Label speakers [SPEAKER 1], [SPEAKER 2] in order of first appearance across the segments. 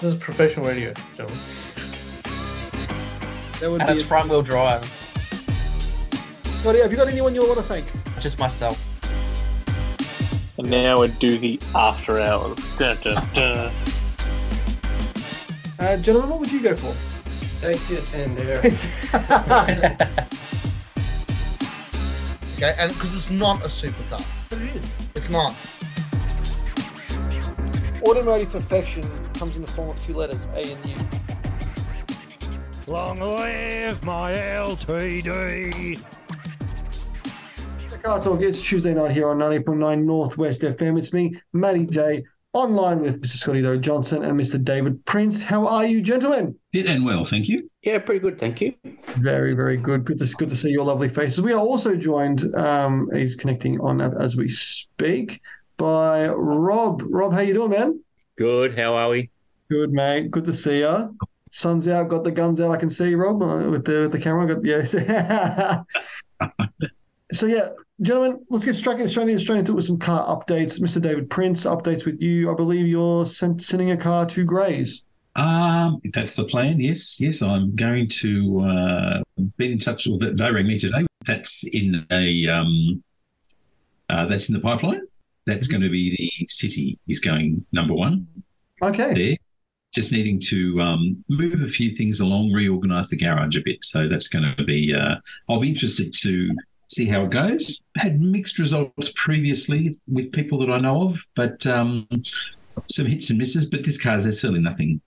[SPEAKER 1] This is professional radio, gentlemen.
[SPEAKER 2] That would
[SPEAKER 3] And
[SPEAKER 2] be
[SPEAKER 3] it's front wheel drive.
[SPEAKER 2] Scotty, have you got anyone you want to thank?
[SPEAKER 3] Just myself.
[SPEAKER 4] And now we do the after hours. Dun, dun, dun.
[SPEAKER 2] Uh, gentlemen, what would you go for?
[SPEAKER 5] Dacia Sandero.
[SPEAKER 6] Okay, and because it's not a supercar.
[SPEAKER 5] but it is.
[SPEAKER 6] It's not.
[SPEAKER 2] Automotive perfection comes in the form of two letters, A and U.
[SPEAKER 7] Long live my LTD.
[SPEAKER 2] The Car Torque, it's Tuesday night here on 90.9 Northwest FM. It's me, Matty J, online with Mr. Scotty Doe Johnson and Mr. David Prince. How are you, gentlemen?
[SPEAKER 8] Fit and well, thank you.
[SPEAKER 5] Yeah, pretty good, thank you.
[SPEAKER 2] Very, very good. Good to good to see your lovely faces. We are also joined. Um, he's connecting on as we speak by Rob. Rob, how you doing, man?
[SPEAKER 9] Good. How are we?
[SPEAKER 2] Good, mate. Good to see you. Sun's out. Got the guns out. I can see Rob uh, with the with the camera. Got yes. so yeah, gentlemen, let's get straight straight, straight into it with some car updates. Mr. David Prince, updates with you. I believe you're sent, sending a car to Grays.
[SPEAKER 8] Um, that's the plan. Yes, yes. I'm going to uh, be in touch with. They rang me today. That's in a. Um, uh, that's in the pipeline. That's going to be the city. Is going number one
[SPEAKER 2] Okay.
[SPEAKER 8] there. Just needing to um, move a few things along, reorganise the garage a bit. So that's going to be. Uh, I'll be interested to see how it goes. Had mixed results previously with people that I know of, but um, some hits and misses. But this car, there's certainly nothing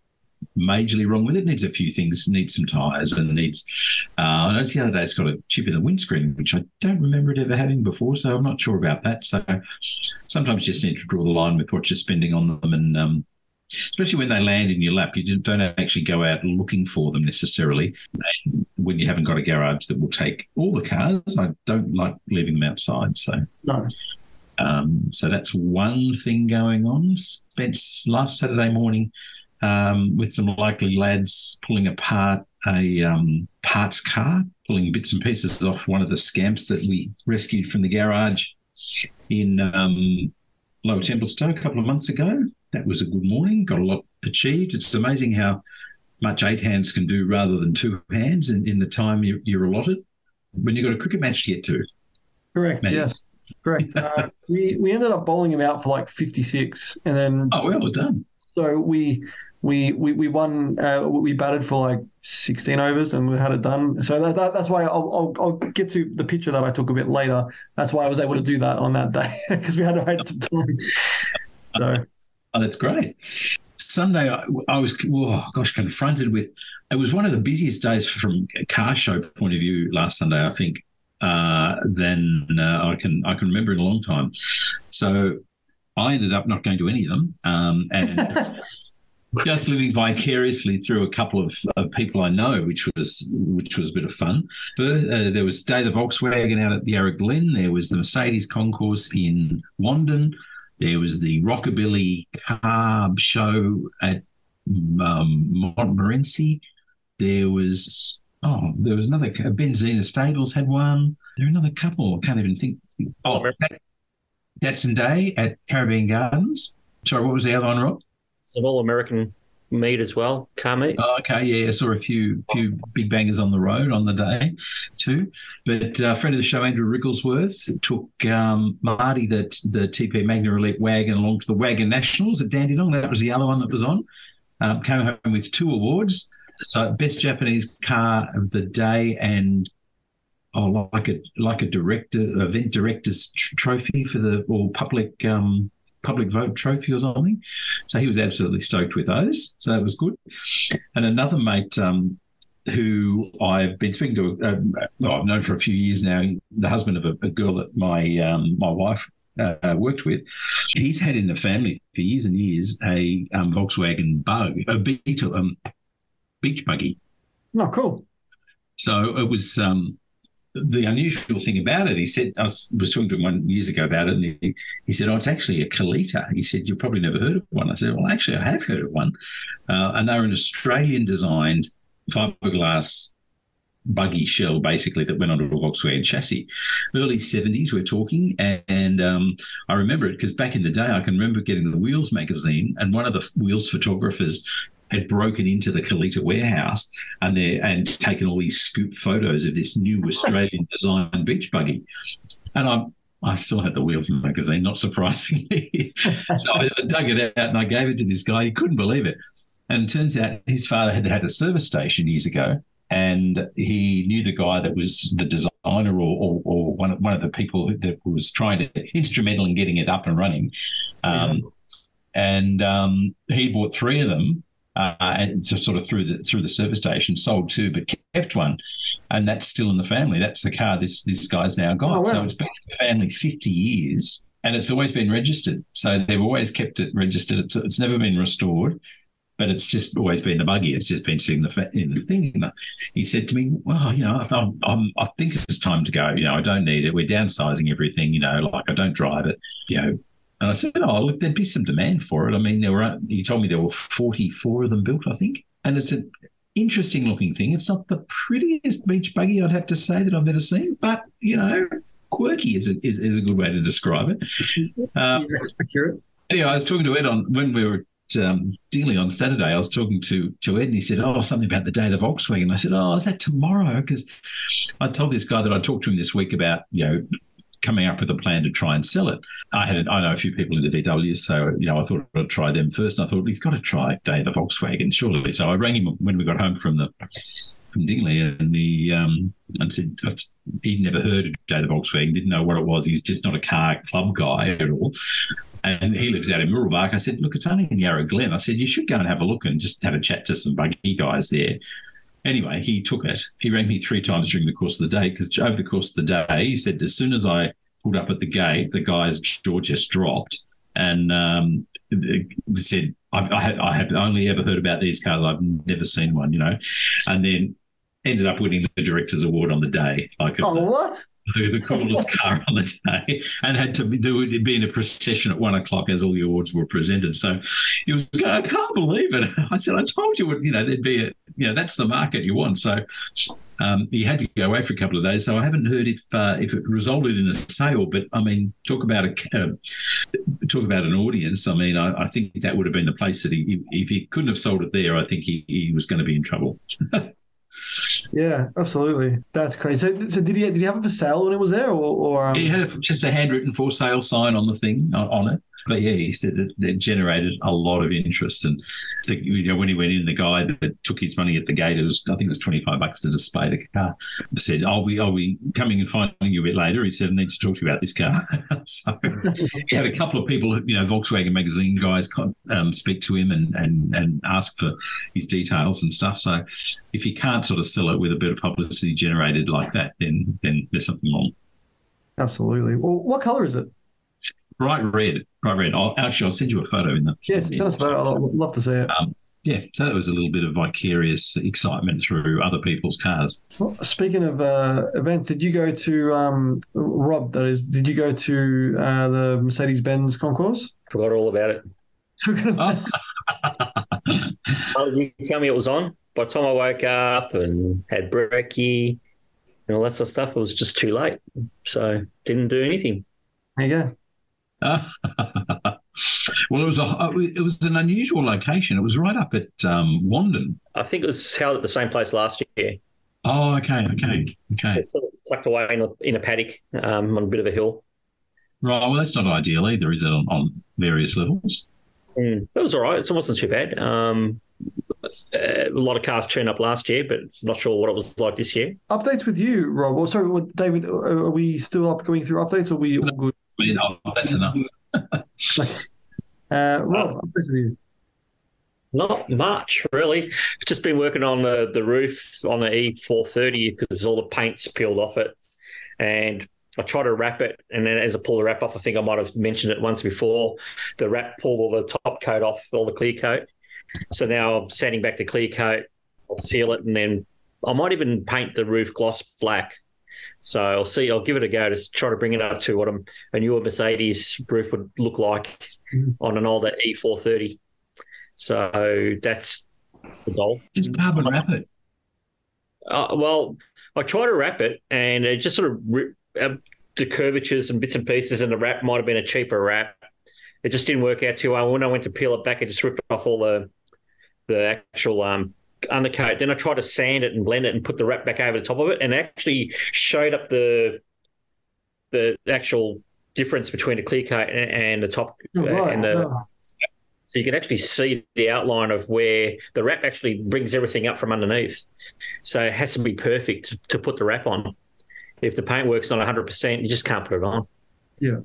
[SPEAKER 8] majorly wrong with it. Needs a few things. Needs some tyres and needs. Uh, I noticed the other day it's got a chip in the windscreen, which I don't remember it ever having before. So I'm not sure about that. So sometimes you just need to draw the line with what you're spending on them and. Um, Especially when they land in your lap, you don't actually go out looking for them necessarily. And when you haven't got a garage that will take all the cars, I don't like leaving them outside. So
[SPEAKER 2] No.
[SPEAKER 8] um, so that's one thing going on. Spent last Saturday morning um, with some likely lads pulling apart a um, parts car, pulling bits and pieces off one of the scamps that we rescued from the garage in um, Lower Templestowe a couple of months ago. That was a good morning. Got a lot achieved. It's amazing how much eight hands can do rather than two hands in, in the time you're, you're allotted. When you've got a cricket match to get to,
[SPEAKER 2] Correct.
[SPEAKER 8] Matty.
[SPEAKER 2] Yes. Correct. Uh, we we ended up bowling him out for like 56, and then
[SPEAKER 8] oh well we're done.
[SPEAKER 2] so we we we we won. Uh, we batted for like 16 overs, and we had it done. So that, that that's why I'll, I'll I'll get to the picture that I took a bit later. That's why I was able to do that on that day because we had to wait some time. So
[SPEAKER 8] Oh, that's great. Sunday, I, I was, oh, gosh, confronted with. It was one of the busiest days from a car show point of view last Sunday. I think uh, than uh, I can I can remember in a long time. So I ended up not going to any of them, um, and just living vicariously through a couple of, of people I know, which was which was a bit of fun. But, uh, there was Day the Volkswagen out at the Yarra Glen. There was the Mercedes Concourse in Wandong. There was the Rockabilly Carb Show at um, Montmorency. There was oh, there was another Benzina Stables had one. There were another couple. I can't even think. Oh, that, Datsun Day at Caribbean Gardens. Sorry, what was the other one, Rob?
[SPEAKER 9] It's an all-American meet as well, car meet.
[SPEAKER 8] Oh, okay, yeah, I saw a few few big bangers on the road on the day too. But uh, friend of the show, Andrew Rigglesworth, took um, Marty the the TP Magna Elite wagon along to the Wagon Nationals at Dandenong. That was the other one that was on. Um, came home with two awards. So best Japanese car of the day and oh, like a like a director event director's tr- trophy for the or public um, public vote trophy or something. So he was absolutely stoked with those. So that was good. And another mate um, who I've been speaking to, uh, well, I've known for a few years now, the husband of a, a girl that my um, my wife uh, worked with. He's had in the family for years and years a um, Volkswagen Bug, a Beetle, um, beach buggy.
[SPEAKER 2] Oh, cool.
[SPEAKER 8] So it was um, the unusual thing about it. He said I was, was talking to him one years ago about it, and he, he said, "Oh, it's actually a Kalita." He said, "You've probably never heard of one." I said, "Well, actually, I have heard of one, uh, and they're an Australian-designed fiberglass buggy shell, basically that went onto a Volkswagen chassis. Early seventies, we're talking, and, and um, I remember it because back in the day, I can remember getting the Wheels magazine, and one of the Wheels photographers had broken into the Kalita warehouse and they and taken all these scoop photos of this new Australian design beach buggy. And I I still had the Wheels in the magazine, not surprisingly. so I dug it out and I gave it to this guy. He couldn't believe it. And it turns out his father had had a service station years ago, and he knew the guy that was the designer or, or, or one, of, one of the people that was trying to instrumental in getting it up and running. Um, And um, he bought three of them, uh, and so sort of through the through the service station, sold two, but kept one, and that's still in the family. That's the car this this guy's now got.
[SPEAKER 2] Oh, wow.
[SPEAKER 8] So it's been in the family fifty years, and it's always been registered. So they've always kept it registered. It's, it's never been restored but it's just always been the buggy. It's just been sitting in the, in the thing. He said to me, "Well, you know, I, I'm, I'm, I think it's time to go. You know, I don't need it. We're downsizing everything. You know, like I don't drive it. You know." And I said, "Oh, look, there'd be some demand for it. I mean, there were. He told me there were 44 of them built, I think, and it's an interesting looking thing. It's not the prettiest beach buggy, I'd have to say, that I've ever seen, but you know." Quirky is a, is, is a good way to describe it. Um,
[SPEAKER 2] accurate.
[SPEAKER 8] Anyway, I was talking to Ed on when we were um, dealing on Saturday. I was talking to to Ed, and he said, "Oh, something about the day of the Volkswagen." I said, "Oh, is that tomorrow?" Because I told this guy that I talked to him this week about you know coming up with a plan to try and sell it. I had I know a few people in the VW, so you know I thought I'd try them first. And I thought he's got to try day the Volkswagen surely. So I rang him when we got home from the from Dingley, and he um, and said he'd never heard of Day the Volkswagen, didn't know what it was. He's just not a car club guy at all. And he lives out in Mooroolbark. I said, look, it's only in Yarra Glen. I said, you should go and have a look and just have a chat to some buggy guys there. Anyway, he took it. He rang me three times during the course of the day because over the course of the day, he said, as soon as I pulled up at the gate, the guy's jaw just dropped and um, said, I, I, I have only ever heard about these cars. I've never seen one, you know. And then ended up winning the director's award on the day. Like
[SPEAKER 2] Oh, what?
[SPEAKER 8] The, the coolest car on the day, and had to do it be in a procession at one o'clock as all the awards were presented. So he was, I can't believe it. I said, I told you, you know, there'd be a, you know, that's the market you want. So um, he had to go away for a couple of days. So I haven't heard if uh, if it resulted in a sale. But I mean, talk about a uh, talk about an audience. I mean, I, I think that would have been the place that he, if he couldn't have sold it there, I think he, he was going to be in trouble.
[SPEAKER 2] Yeah, absolutely. That's crazy. So, so did he did he have it for sale when it was there, or, or um,
[SPEAKER 8] He had just a handwritten for sale sign on the thing on, it. But yeah, he said it, it generated a lot of interest. And the, you know, when he went in, the guy that took his money at the gate, it was I think it was twenty five bucks to display the car. Said, "I'll be I'll be coming and finding you a bit later." He said, "I need to talk to you about this car." so he had a couple of people, you know, Volkswagen magazine guys, um, speak to him and and and ask for his details and stuff. So if you can't sort of sell it with a bit of publicity generated like that, then then there's something wrong.
[SPEAKER 2] absolutely? Well, what color is it?
[SPEAKER 8] Bright red, bright red. I'll, actually, I'll send you a photo in the.
[SPEAKER 2] Yes, send us a photo. I'd love to see it.
[SPEAKER 8] Um, yeah, so that was a little bit of vicarious excitement through other people's cars.
[SPEAKER 2] Well, speaking of uh, events, did you go to um, Rob? That is, did you go to uh, the Mercedes Benz concourse?
[SPEAKER 9] Forgot all about it.
[SPEAKER 8] Oh,
[SPEAKER 9] Oh, did you tell me it was on? By the time I woke up and had brekkie and all that sort of stuff, it was just too late. So didn't do anything.
[SPEAKER 2] There you go.
[SPEAKER 8] well, it was a it was an unusual location. It was right up at um, Wandong.
[SPEAKER 9] I think it was held at the same place last year.
[SPEAKER 8] Oh, okay, okay,
[SPEAKER 9] So
[SPEAKER 8] okay.
[SPEAKER 9] it's sort of tucked away in a, in a paddock um, on a bit of a hill.
[SPEAKER 8] Right. Well, that's not ideal either, is it? On, on various levels.
[SPEAKER 9] Mm. It was all right. It wasn't too bad. Um, Uh, a lot of cars turned up last year, but not sure what it was like this year.
[SPEAKER 2] Updates with you, Rob. Or sorry, what, David. Uh, are we still up going through updates? Or are we all good?
[SPEAKER 8] I mean, that's enough.
[SPEAKER 2] Uh, Rob, uh, updates with you.
[SPEAKER 9] Not much, really. Just been working on the, the roof on the E430 because all the paint's peeled off it. And I tried to wrap it. And then as I pull the wrap off, I think I might have mentioned it once before. The wrap pulled all the top coat off, all the clear coat. So now I'm sanding back the clear coat. I'll seal it. And then I might even paint the roof gloss black. So I'll see. I'll give it a go to try to bring it up to what a, a newer Mercedes roof would look like on an older E430. So that's the goal.
[SPEAKER 8] Just carbon wrap it.
[SPEAKER 9] Uh, well, I try to wrap it, and it just sort of rip, uh, the curvatures and bits and pieces, and the wrap might have been a cheaper wrap. It just didn't work out too well. When I went to peel it back, it just ripped off all the the actual um, undercoat. Then I tried to sand it and blend it and put the wrap back over the top of it, and actually showed up the the actual difference between the clear coat and, and the top
[SPEAKER 2] Oh,
[SPEAKER 9] uh,
[SPEAKER 2] right,
[SPEAKER 9] and the
[SPEAKER 2] yeah.
[SPEAKER 9] so you can actually see the outline of where the wrap actually brings everything up from underneath. So it has to be perfect to put the wrap on. If the paintwork's not 100%, you just can't put it on.
[SPEAKER 2] Yeah.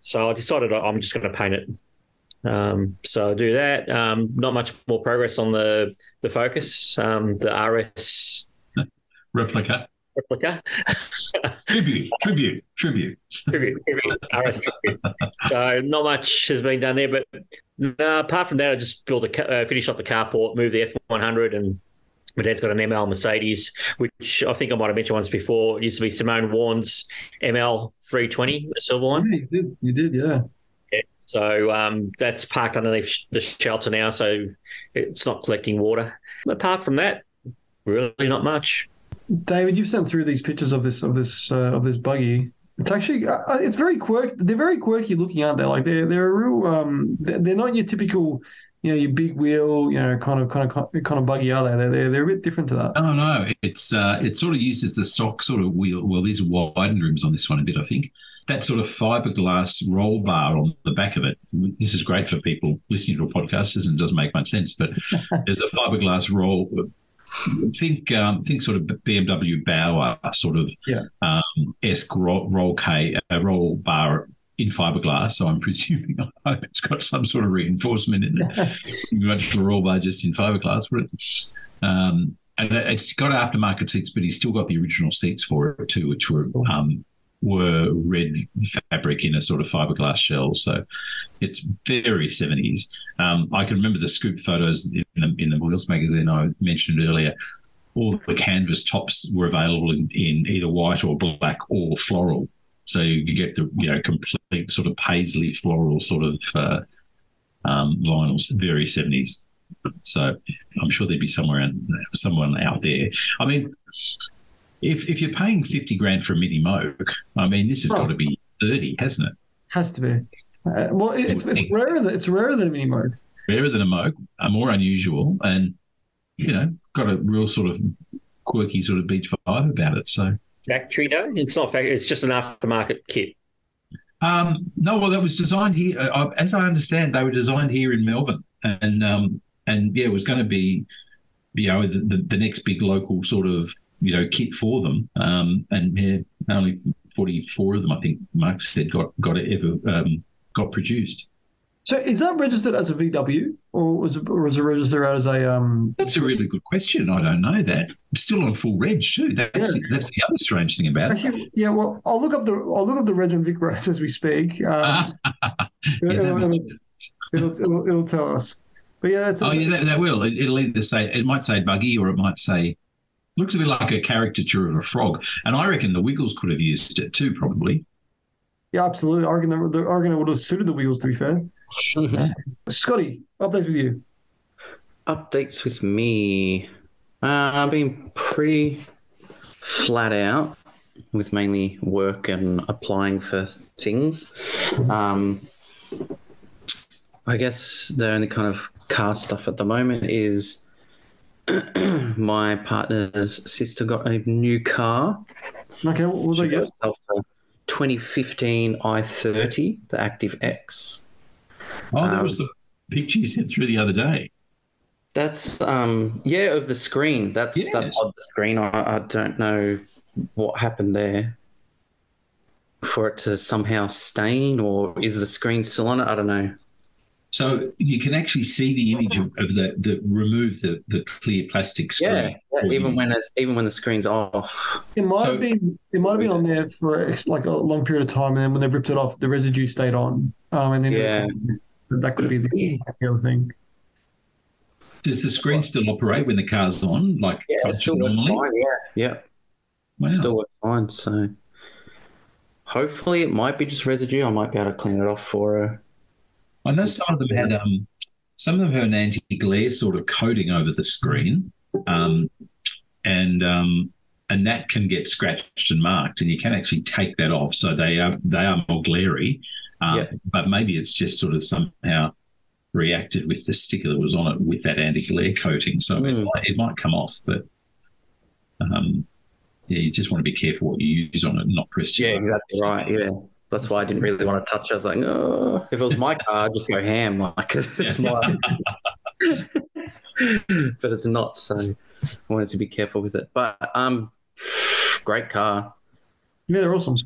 [SPEAKER 9] So I decided I'm just going to paint it. Um, so I'll do that. Um, not much more progress on the the Focus, um, the RS
[SPEAKER 8] Replica.
[SPEAKER 9] replica.
[SPEAKER 8] Tribute. Tribute. Tribute.
[SPEAKER 9] tribute, tribute, RS tribute. So not much has been done there, but no, apart from that, I just built a ca- uh, finished off the carport, moved the F100, and my dad's got an ML Mercedes, which I think I might have mentioned once before. It used to be Simone Warren's ML 320, the silver one.
[SPEAKER 2] Yeah, you did. You did, yeah.
[SPEAKER 9] So um, that's parked underneath the shelter now, so it's not collecting water. Apart from that, really not much.
[SPEAKER 2] David, you've sent through these pictures of this of this uh, of this buggy. It's actually uh, it's very quirky. They're very quirky looking, aren't they? Like they're they're a real um they're, they're not your typical you know your big wheel you know kind of kind of kind of buggy are they? They're they're, they're a bit different to that.
[SPEAKER 8] Oh no, it's uh, it sort of uses the stock sort of wheel. Well, these are widened rims on this one a bit, I think. That sort of fiberglass roll bar on the back of it. This is great for people listening to a podcast. Doesn't doesn't make much sense, but there's a fiberglass roll. Think um, think sort of BMW Baur sort of
[SPEAKER 2] Yeah.
[SPEAKER 8] um, esque roll, roll K uh, roll bar in fiberglass. So I'm presuming I hope it's got some sort of reinforcement in it. much a roll bar just in fiberglass, but um, and it- it's got aftermarket seats, but he's still got the original seats for it too, which were um, were red fabric in a sort of fiberglass shell. So it's very seventies. Um, I can remember the scoop photos in the, in the Wheels magazine I mentioned earlier. All the canvas tops were available in, in either white or black or floral. So you get the you know complete sort of paisley floral sort of uh, um, vinyls, very seventies. So I'm sure there'd be somewhere someone out there. I mean, if if you're paying fifty grand for a mini moke, I mean this has
[SPEAKER 2] Oh.
[SPEAKER 8] got to be thirty, hasn't it?
[SPEAKER 2] Has to be. Uh, well, it, it's it's rarer than it's rarer than a mini moke.
[SPEAKER 8] Rarer than a moke, are more unusual, and you know got a real sort of quirky sort of beach vibe about it. So
[SPEAKER 9] Factory though, it's not factory. It's just an aftermarket kit.
[SPEAKER 8] Um, no, well, that was designed here. Uh, uh, as I understand, they were designed here in Melbourne, and um, and yeah, it was going to be, you know, the, the, the next big local sort of you know kit for them. Um, and yeah, only forty four of them, I think Mark said, got got it ever um, got produced.
[SPEAKER 2] So is that registered as a VW or was it, or was it registered as a um?
[SPEAKER 8] That's a really good question. I don't know that. It's still on full reg too. That's
[SPEAKER 2] Yeah.
[SPEAKER 8] the, that's the other strange thing about it.
[SPEAKER 2] Actually, yeah. Well, I'll look up the I'll look up the reg and VicRoads as we speak. Um,
[SPEAKER 8] Yeah,
[SPEAKER 2] it'll, it'll, it'll, it'll, it'll tell us. But yeah, that's
[SPEAKER 8] Oh yeah, that, that will. It, it'll either say it might say buggy or it might say looks a bit like a caricature of a frog. And I reckon the Wiggles could have used it too, probably.
[SPEAKER 2] yeah, absolutely. I reckon the, the I reckon it would have suited the wheels. To be fair, Scotty, updates with you.
[SPEAKER 5] Updates with me. Uh, I've been pretty flat out with mainly work and applying for things. Um, I guess the only kind of car stuff at the moment is my partner's sister got a new car.
[SPEAKER 2] Okay, what was
[SPEAKER 5] She
[SPEAKER 2] I
[SPEAKER 5] got
[SPEAKER 2] guess?
[SPEAKER 5] herself a 2015 i30, the Active X.
[SPEAKER 8] Oh, that
[SPEAKER 5] Um,
[SPEAKER 8] was the picture you sent through the other day.
[SPEAKER 5] That's um yeah of the screen. That's
[SPEAKER 8] Yes.
[SPEAKER 5] that's on the screen. I, I don't know what happened there for it to somehow stain or is the screen still on it? I don't know.
[SPEAKER 8] So you can actually see the image of, of the, the remove the, the clear plastic screen.
[SPEAKER 5] Yeah, yeah, even
[SPEAKER 8] you.
[SPEAKER 5] when it's even when the screen's off.
[SPEAKER 2] It might
[SPEAKER 8] So-
[SPEAKER 2] have been it might have been on there for like a long period of time, and then when they ripped it off, the residue stayed on. Um, and then
[SPEAKER 5] Yeah.
[SPEAKER 2] that could be the, the other thing.
[SPEAKER 8] Does the screen still operate when the car's on? Like
[SPEAKER 5] Yeah, it still works fine. Yeah, yeah,
[SPEAKER 8] Wow.
[SPEAKER 5] still works fine. So hopefully it might be just residue. I might be able to clean it off for her.
[SPEAKER 8] I know some of them had um, some of them have an anti-glare sort of coating over the screen, um, and um, and that can get scratched and marked, and you can actually take that off, so they are they are more glary.
[SPEAKER 5] Yeah.
[SPEAKER 8] But maybe it's just sort of somehow reacted with the sticker that was on it with that anti-glare coating. So it,
[SPEAKER 5] Mm.
[SPEAKER 8] might, it might come off, but um, yeah, you just want to be careful what you use on it, and not press
[SPEAKER 5] Yeah, exactly right. Yeah. That's why I didn't really want to touch it. I was like, oh, if it was my car, I'd just go ham, like it's my. but it's not, so I wanted to be careful with it. But um, great car.
[SPEAKER 2] Yeah, they're awesome.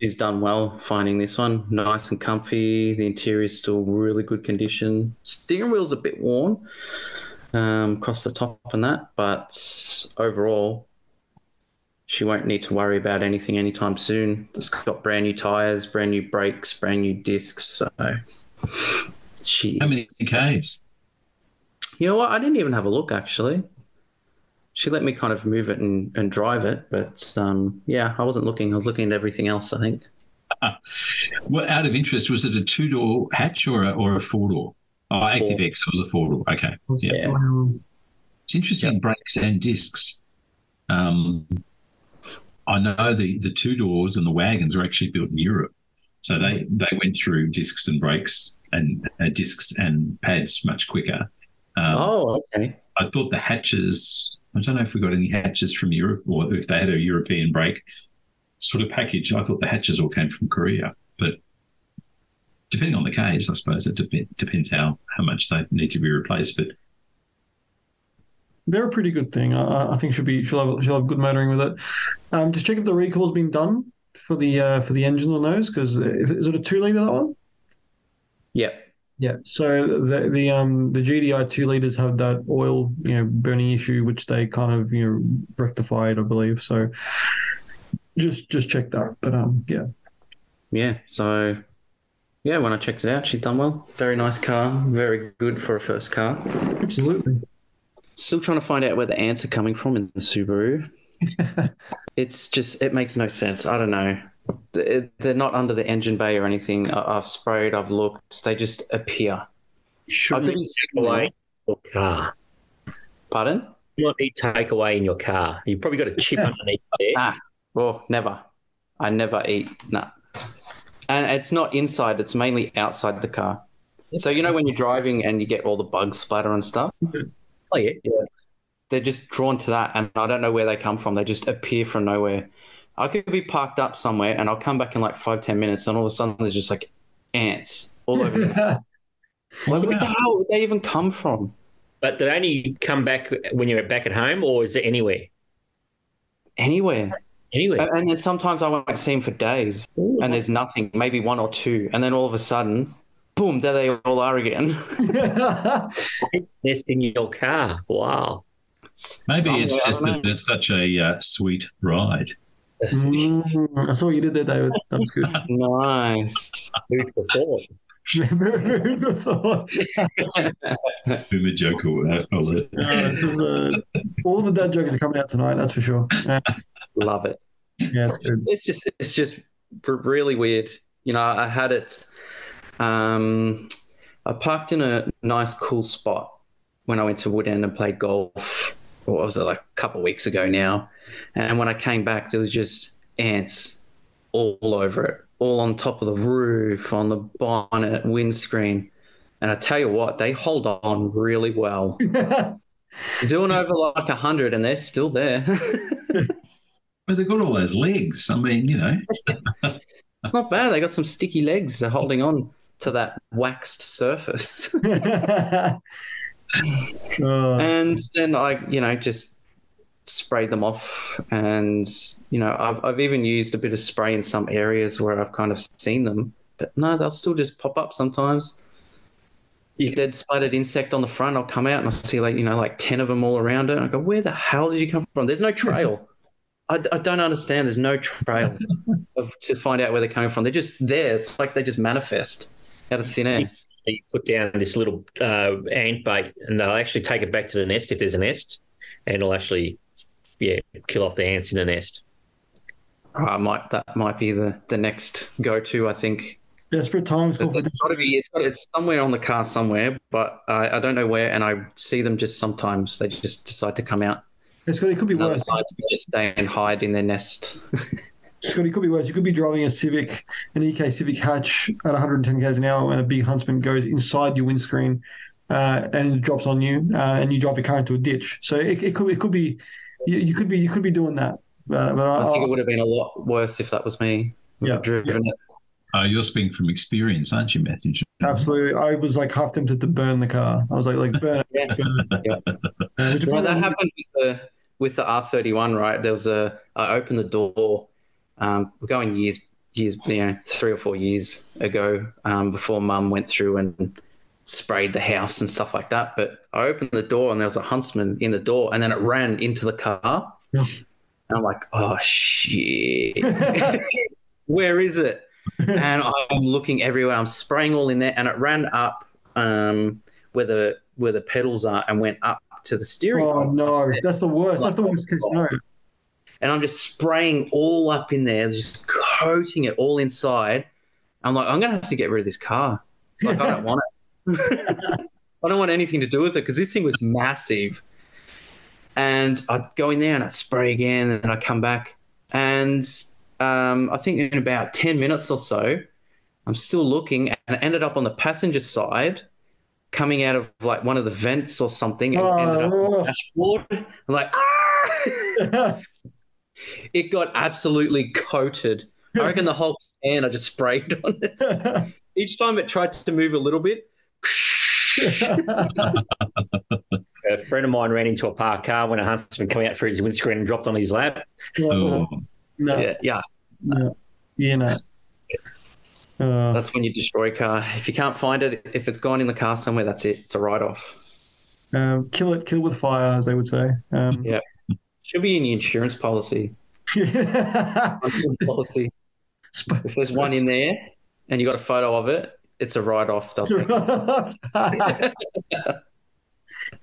[SPEAKER 5] She's done well finding this one. Nice and comfy. The interior is still really good condition. Steering wheel's a bit worn um, across the top and that, but overall, she won't need to worry about anything anytime soon. It's got brand new tires, brand new brakes, brand new discs. So she.
[SPEAKER 8] How many Ks?
[SPEAKER 5] You know what? I didn't even have a look actually. She let me kind of move it and, and drive it, but um, yeah, I wasn't looking. I was looking at everything else. I think.
[SPEAKER 8] Well, out of interest, was it a two-door hatch or a, or a four-door? Oh, Active X was a four-door. Okay, yeah.
[SPEAKER 5] Yeah.
[SPEAKER 8] It's interesting, brakes and discs. Um, I know the, the two doors and the wagons were actually built in Europe, so they, they went through discs and brakes and uh, discs and pads much quicker. Um,
[SPEAKER 5] Oh, okay.
[SPEAKER 8] I thought the hatches. I don't know if we got any hatches from Europe or if they had a European brake sort of package. I thought the hatches all came from Korea, but depending on the case, I suppose it dep- depends how how much they need to be replaced. But
[SPEAKER 2] they're a pretty good thing. I, I think she'll be she'll have she'll have good motoring with it. Um, just check if the recall's been done for the uh, for the engine on those because is it a two liter that one?
[SPEAKER 5] Yep.
[SPEAKER 2] Yeah. So the the um the GDI two liters have that oil you know burning issue which they kind of you know rectified I believe. So just just check that. But um yeah.
[SPEAKER 5] Yeah. So, yeah, when I checked it out, she's done well. Very nice car. Very good for a first car.
[SPEAKER 2] Absolutely.
[SPEAKER 5] Still trying to find out where the ants are coming from in the Subaru. it's just, it makes no sense. I don't know. They- They're not under the engine bay or anything. I- I've sprayed, I've looked. They just appear.
[SPEAKER 9] Shouldn't
[SPEAKER 5] been
[SPEAKER 9] you
[SPEAKER 5] sitting
[SPEAKER 9] take away your car?
[SPEAKER 5] Pardon?
[SPEAKER 9] You might need takeaway in your car. You've probably got a chip underneath there.
[SPEAKER 5] Ah, well, never. I never eat. No. And it's not inside, it's mainly outside the car. So, you know, when you're driving and you get all the bug splatter and stuff,
[SPEAKER 9] Oh, yeah.
[SPEAKER 5] they're just drawn to that. And I don't know where they come from. They just appear from nowhere. I could be parked up somewhere and I'll come back in like five ten minutes, and all of a sudden there's just like ants all over. the- like, where the hell did they even come from?
[SPEAKER 9] But they only come back when you're back at home, or is it anywhere?
[SPEAKER 5] Anywhere.
[SPEAKER 9] Anywhere.
[SPEAKER 5] And, and then sometimes I won't see them for days and there's nothing, maybe one or two. And then all of a sudden, boom, there they all are again.
[SPEAKER 9] Nest in your car. Wow.
[SPEAKER 8] maybe
[SPEAKER 5] Somewhere,
[SPEAKER 8] it's just that it's such a uh, sweet ride.
[SPEAKER 2] Mm, I saw what you did there, David. That was good.
[SPEAKER 5] Nice.
[SPEAKER 9] Who'd have thought?
[SPEAKER 8] Boomer joke alert. alert.
[SPEAKER 2] Yeah, uh, all the dad jokes are coming out tonight. That's for sure. Yeah,
[SPEAKER 5] Love it.
[SPEAKER 2] yeah it's good.
[SPEAKER 5] It's just, it's just really weird. You know, I had it, um, I parked in a nice, cool spot when I went to Woodend and played golf. What was it, like a couple of weeks ago now? And when I came back, there was just ants all over it, all on top of the roof, on the bonnet, windscreen. And I tell you what, they hold on really well. Doing over like a hundred, and they're still there.
[SPEAKER 8] But they've got all those legs. I mean, you know,
[SPEAKER 5] it's not bad. They got some sticky legs. They're holding on to that waxed surface.
[SPEAKER 2] Oh,
[SPEAKER 5] and then I, you know, just sprayed them off. And you know, I've I've even used a bit of spray in some areas where I've kind of seen them, but no, they'll still just pop up sometimes. You dead splattered insect on the front. I'll come out and I see like you know like ten of them all around it. I go, where the hell did you come from? There's no trail. I, I don't understand. There's no trail of, to find out where they're coming from. They're just there. It's like they just manifest out of thin air.
[SPEAKER 9] You put down this little uh, ant bait, and they'll actually take it back to the nest if there's a nest, and it'll actually, yeah, kill off the ants in the nest.
[SPEAKER 5] I might that might be the the next go to. I think
[SPEAKER 2] desperate times call for
[SPEAKER 5] There's got to be. It's got. It's somewhere on the car somewhere, but I, I don't know where. And I see them just sometimes. They just decide to come out.
[SPEAKER 2] It's good. It could be
[SPEAKER 5] Other
[SPEAKER 2] worse.
[SPEAKER 5] times they just stay and hide in their nest.
[SPEAKER 2] Scotty, it could be worse. You could be driving a Civic, an EK Civic hatch at 110 k's an hour, and a big Huntsman goes inside your windscreen uh, and it drops on you, uh, and you drive your car into a ditch. So it, it could it could be you, you could be you could be doing that. But, but
[SPEAKER 5] I
[SPEAKER 2] I,
[SPEAKER 5] think it would have been a lot worse if that was me.
[SPEAKER 2] Yeah.
[SPEAKER 5] Driven it.
[SPEAKER 8] Oh, you're speaking from experience, aren't you, Matthew?
[SPEAKER 2] absolutely, I was like half tempted to burn the car. I was like like burn it.
[SPEAKER 5] Yeah.
[SPEAKER 2] burn it.
[SPEAKER 5] Yeah.
[SPEAKER 2] Uh,
[SPEAKER 5] Well, that happened with the with the R thirty one, right? There was a I opened the door. Um, we're going years, years, you know, three or four years ago, um, before Mum went through and sprayed the house and stuff like that. But I opened the door and there was a huntsman in the door, and then it ran into the car.
[SPEAKER 2] Yeah.
[SPEAKER 5] And I'm like, oh shit, where is it? and I'm looking everywhere. I'm spraying all in there, and it ran up um, where the where the pedals are and went up to the steering.
[SPEAKER 2] Oh no, that's the worst. That's the worst case scenario.
[SPEAKER 5] And I'm just spraying all up in there, just coating it all inside. I'm like, I'm gonna have to get rid of this car. Like, I don't want it. I don't want anything to do with it because this thing was massive. And I'd go in there and I'd spray again, and I'd come back. And um, I think in about 10 minutes or so, I'm still looking and I ended up on the passenger side, coming out of like one of the vents or something, and ended up on
[SPEAKER 2] Oh.
[SPEAKER 5] the dashboard. I'm like, ah! it got absolutely coated. I reckon the whole can I just sprayed on it. Each time it tried to move a little bit,
[SPEAKER 9] A friend of mine ran into a parked car when a huntsman came out through his windscreen and dropped on his lap.
[SPEAKER 8] Oh,
[SPEAKER 2] no,
[SPEAKER 5] yeah, yeah,
[SPEAKER 2] no, yeah, no. Uh,
[SPEAKER 5] that's when you destroy a car. If you can't find it, if it's gone in the car somewhere, that's it. It's a write-off.
[SPEAKER 2] um, kill it, kill it with fire, as they would say. Um,
[SPEAKER 5] Yeah. Should be in the insurance policy. Policy. If there's one in there and you got a photo of it, it's a write-off. They'll take it.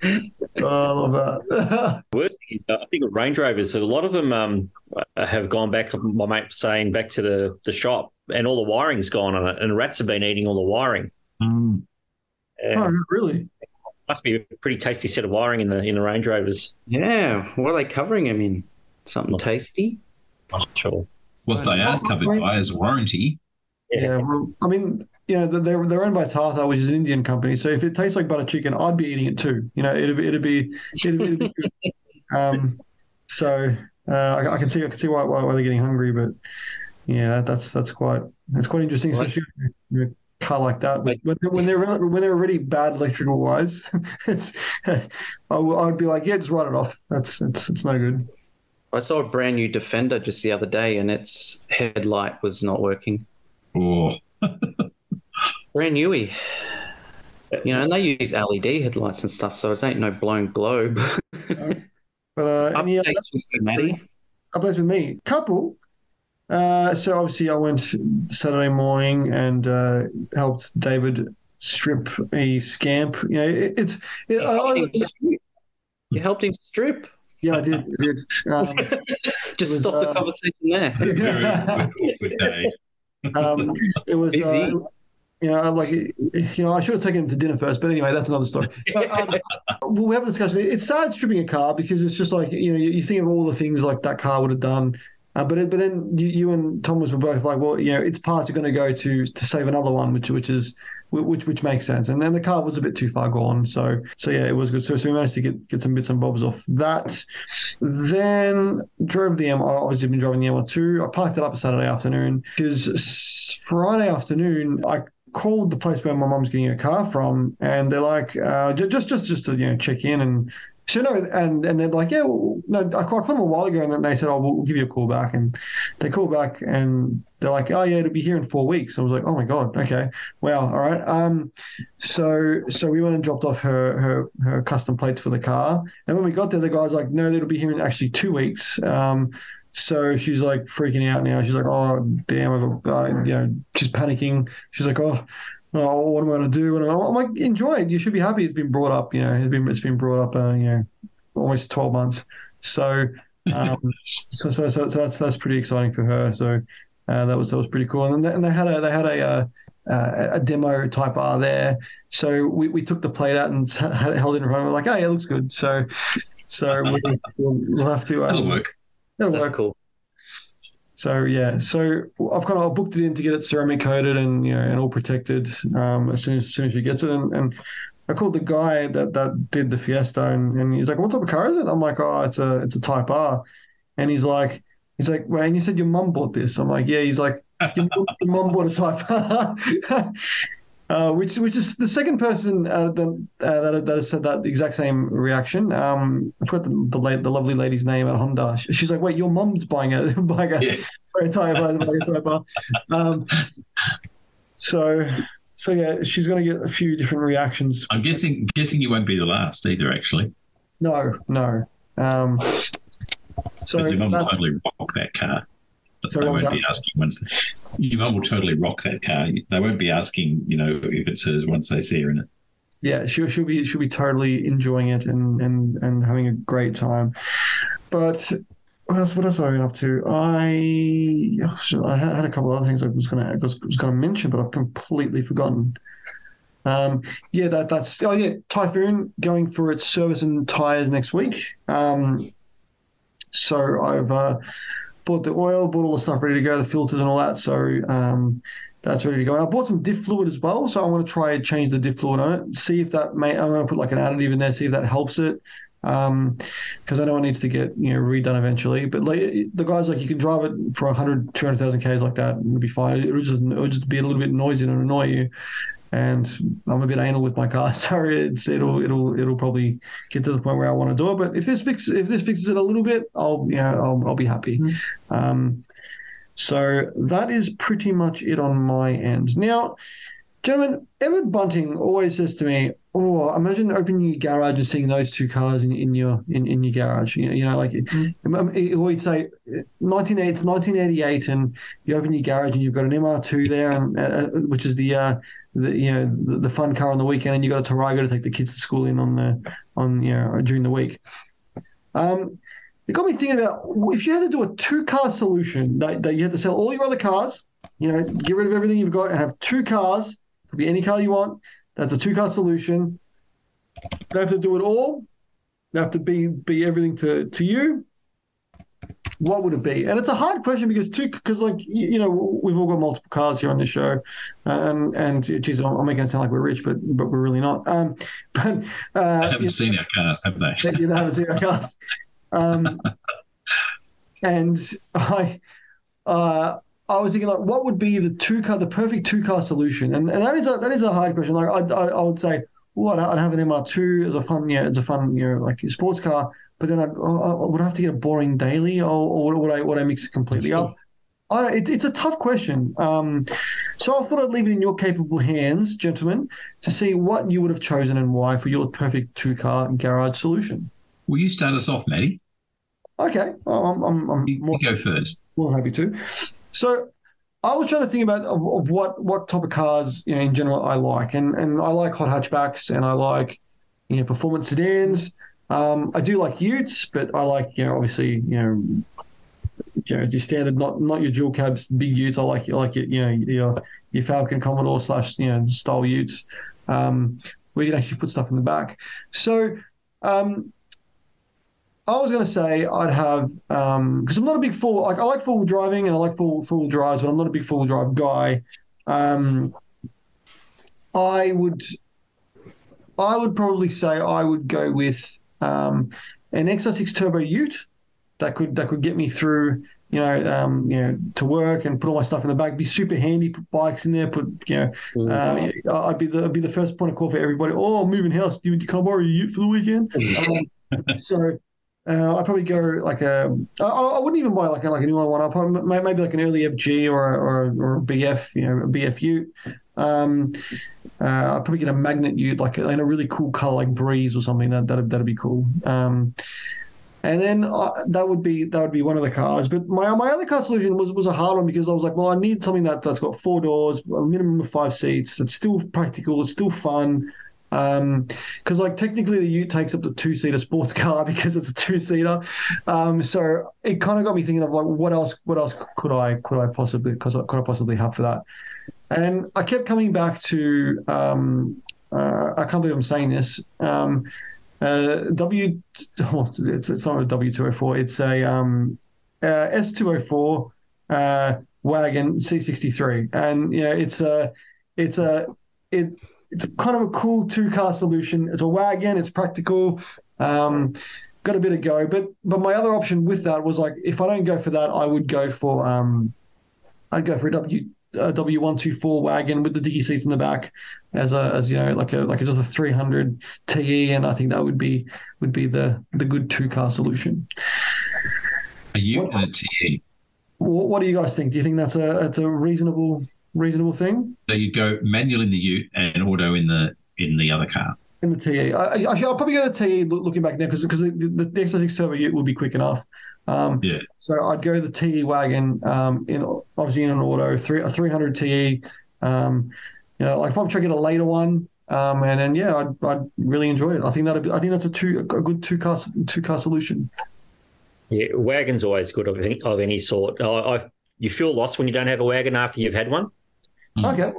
[SPEAKER 2] oh, I love that.
[SPEAKER 9] Worst thing is, I think with Range Rovers, a lot of them um, have gone back. My mate saying back to the, the shop, and all the wiring's gone on it, and rats have been eating all the wiring.
[SPEAKER 8] mm.
[SPEAKER 2] Oh, really?
[SPEAKER 9] Must be a pretty tasty set of wiring in the in the Range Rovers.
[SPEAKER 5] Yeah. What are they covering them in? Something tasty?
[SPEAKER 9] I'm not sure.
[SPEAKER 8] What they are covered by is warranty.
[SPEAKER 2] Yeah. Well, I mean, you know, they're they're owned by Tata, which is an Indian company. So if it tastes like butter chicken, I'd be eating it too. You know, it'd be it'd be it'd be, it'd be good. Um, so uh, I, I can see I can see why, why why they're getting hungry, but yeah, that, that's that's quite that's quite interesting,
[SPEAKER 5] Well,
[SPEAKER 2] especially with a car like that.
[SPEAKER 5] Like-
[SPEAKER 2] when they're, when they're when they're already bad electrical wise, it's I would be like, yeah, just write it off. That's it's it's no good.
[SPEAKER 5] I saw a brand new Defender just the other day and its headlight was not working.
[SPEAKER 8] Oh,
[SPEAKER 5] Brand newy. You know, and they use LED headlights and stuff, so it ain't no blown globe.
[SPEAKER 2] But uh, any other
[SPEAKER 5] Updates with you, Matty.
[SPEAKER 2] updates with me. Couple. Uh, so obviously I went Saturday morning and uh, helped David strip a scamp. You know, it, it's it,
[SPEAKER 5] You
[SPEAKER 2] I,
[SPEAKER 5] helped
[SPEAKER 2] I-
[SPEAKER 5] him strip. You helped him strip.
[SPEAKER 2] yeah, I did. I did. Um,
[SPEAKER 5] Just
[SPEAKER 2] was,
[SPEAKER 5] stop the
[SPEAKER 2] uh,
[SPEAKER 5] conversation there.
[SPEAKER 8] very
[SPEAKER 2] um, it was.
[SPEAKER 5] Busy.
[SPEAKER 2] Uh, you know, like you know, I should have taken him to dinner first, but anyway, that's another story. But, um, well, we have a discussion. It's sad stripping a car because it's just like you know, you, you think of all the things like that car would have done, uh, but but then you, you and Thomas were both like, well, you know, its parts are going to go to to save another one, which which is which which makes sense. And then the car was a bit too far gone, so so yeah, it was good. So so we managed to get get some bits and bobs off that. Then drove the M. I obviously been driving the M2. I parked it up Saturday afternoon because Friday afternoon I called the place where my mum's getting a car from, and they're like, uh, just just just to you know check in and. So no, and and they're like, yeah, well, no, I called them a while ago, and then they said, oh, we'll, we'll give you a call back, and they call back, and they're like, oh yeah, it'll be here in four weeks. I was like, oh my god, okay, wow, all right. Um, so so we went and dropped off her her her custom plates for the car, and when we got there, the guy's like, no, it'll be here in actually two weeks. Um, so she's like freaking out now. She's like, oh damn, I got, uh, you know, she's panicking. She's like, oh. Oh, what am I going to do? And I'm like, enjoy it. You should be happy. It's been brought up. You know, it's been it's been brought up. Uh, you know, almost 12 months. So, um, so, so, so, so that's that's pretty exciting for her. So uh, that was that was pretty cool. And they, and they had a they had a uh, uh, a demo Type R there. So we, we took the plate out and had it held it in front of her. Like, oh yeah, it looks good. So so we'll, we'll, we'll have to. Um,
[SPEAKER 8] That'll work.
[SPEAKER 2] That'll
[SPEAKER 5] That's
[SPEAKER 2] work.
[SPEAKER 5] cool.
[SPEAKER 2] So yeah, so I've kind of I booked it in to get it ceramic coated and you know and all protected um, as soon as, as soon as she gets it. And, and I called the guy that that did the Fiesta and, and he's like, "What type of car is it?" I'm like, "Oh, it's a it's a Type R," and he's like, he's like, "Well," and you said your mum bought this. I'm like, "Yeah." He's like, "Your mum, your mum bought a Type R." Uh, which which is the second person uh, that, uh, that that has said that the exact same reaction. Um, I forgot the the, la- the lovely lady's name at Honda. She's like, "Wait, your mum's buying a buying a,
[SPEAKER 8] Yeah.
[SPEAKER 2] a type R, buying a type R." Um, so so yeah, she's going to get a few different reactions.
[SPEAKER 8] I'm guessing guessing you won't be the last either. Actually,
[SPEAKER 2] No, no. Um, so
[SPEAKER 8] but your mum will totally rock that car. But they won't be asking once. Mum will totally rock that car. They won't be asking, you know, if it's hers once they see her in it.
[SPEAKER 2] yeah, she'll she'll be she'll be totally enjoying it and and and having a great time. But what else? What else have I been up to? I I had a couple of other things I was gonna was, was gonna mention, but I've completely forgotten. Um, yeah, that that's oh yeah, Typhoon going for its service and tires next week. Um, so I've uh, bought the oil, bought all the stuff ready to go, the filters and all that. So um, that's ready to go. And I bought some diff fluid as well, so I'm going to try and change the diff fluid on it. See if that may. I'm going to put like an additive in there, see if that helps it. Um, because I know it needs to get you know redone eventually. But like the guys like you can drive it for 100, 200,000 k's like that, and it'll be fine. It'll just it'll just be a little bit noisy and annoy you. And I'm a bit anal with my car, so it's it'll it'll it'll probably get to the point where I want to do it. But if this fixes if this fixes it a little bit, I'll you know I'll, I'll be happy. Um, so that is pretty much it on my end. Now, gentlemen, Everett Bunting always says to me, "Oh, imagine opening your garage and seeing those two cars in, in your in, in your garage. You know, you know like um, he would say, 19, it's 1988, and you open your garage and you've got an MR2 there, and uh, which is the uh, the you know the, the fun car on the weekend, and you got a Tarago to take the kids to school in on the on you know during the week." Um, it got me thinking about if you had to do a two car solution that, that you had to sell all your other cars, you know, get rid of everything you've got and have two cars, could be any car you want. That's a two car solution. They have to do it all. They have to be be everything to to you. What would it be? And it's a hard question because two because like you, you know we've all got multiple cars here on this show, and and geez, I'm, making it sound like we're rich, but but we're really not. Um, but uh,
[SPEAKER 8] haven't
[SPEAKER 2] you-
[SPEAKER 8] seen our cars, have they?
[SPEAKER 2] you haven't seen our cars. Um, and I, uh, I was thinking like, what would be the two car, the perfect two car solution? And and that is a that is a hard question. Like I I, I would say, well, I'd, I'd have an MR2 as a fun, yeah, as a fun, you know, like a sports car. But then I'd, I would have to get a boring daily, or, or would I would I mix it completely up? I don't, it's it's a tough question. Um, so I thought I'd leave it in your capable hands, gentlemen, to see what you would have chosen and why for your perfect two car garage solution.
[SPEAKER 8] Will you start us off, Maddie?
[SPEAKER 2] Okay, I'm, I'm, I'm
[SPEAKER 8] You,
[SPEAKER 2] more,
[SPEAKER 8] you go first.
[SPEAKER 2] more happy to. So, I was trying to think about of, of what what type of cars you know in general I like, and and I like hot hatchbacks, and I like you know performance sedans. Um, I do like Utes, but I like you know obviously you know you know your standard not not your dual cabs big Utes. I like I like your you know your your Falcon Commodore slash you know style Utes, um, where you can actually put stuff in the back. So. Um, I was going to say I'd have because I'm not a big full like I like full driving and I like full full drives, but I'm not a big full drive guy. Um, I would I would probably say I would go with um, an XR6 Turbo Ute that could that could get me through you know um, you know to work and put all my stuff in the back. Be super handy. Put bikes in there. Put you know uh, I'd be the I'd be the first point of call for everybody. Oh, moving house. Do you, can I borrow your Ute for the weekend? Um, so uh, I'd probably go like a. I, I wouldn't even buy like a, like a newer one. I'd probably maybe like an early FG or or, or BF, you know, a BF Ute. Um, uh, I'd probably get a magnet Ute, like in a really cool color, like Breeze or something. That that'd, that'd be cool. Um, and then uh, that would be that would be one of the cars. But my my other car solution was was a hard one because I was like, well, I need something that that's got four doors, a minimum of five seats. It's still practical. It's still fun. Um, because like technically the Ute takes up the two seater sports car because it's a two seater. Um, so it kind of got me thinking of like what else what else could I could I possibly could I possibly have for that? And I kept coming back to um, uh, I can't believe I'm saying this. Um, uh, W, oh, it's it's not a W two hundred four. It's a um, uh, S two hundred four uh, wagon C63, and you know it's a it's a it it's kind of a cool two car solution. It's a wagon. It's practical. Um, got a bit of go, but but my other option with that was like if I don't go for that, I would go for um, I'd go for a W W one two four wagon with the diggy seats in the back, as a as you know like a like a, just a three hundred TE, and I think that would be would be the the good two car solution.
[SPEAKER 8] A Ute
[SPEAKER 2] What-
[SPEAKER 8] and a TE.
[SPEAKER 2] What, what do you guys think? Do you think that's a that's a reasonable reasonable thing
[SPEAKER 8] So you'd go manual in the Ute and auto in the in the other car.
[SPEAKER 2] in the TE? I, I, actually, I'll probably go the TE looking back now because because the, the, the XR6 Turbo Ute will be quick enough. Um,
[SPEAKER 8] Yeah.
[SPEAKER 2] So I'd go the TE wagon um, in obviously in an auto three a 300 TE. Um, you know, I'd probably try to get a later one. Um, and then yeah, I'd, I'd really enjoy it. I think that I think that's a two a good two car two car solution.
[SPEAKER 9] Yeah, wagon's always good of any, of any sort. I, I, you feel lost when you don't have a wagon after you've had one.
[SPEAKER 8] Mm.
[SPEAKER 2] Okay.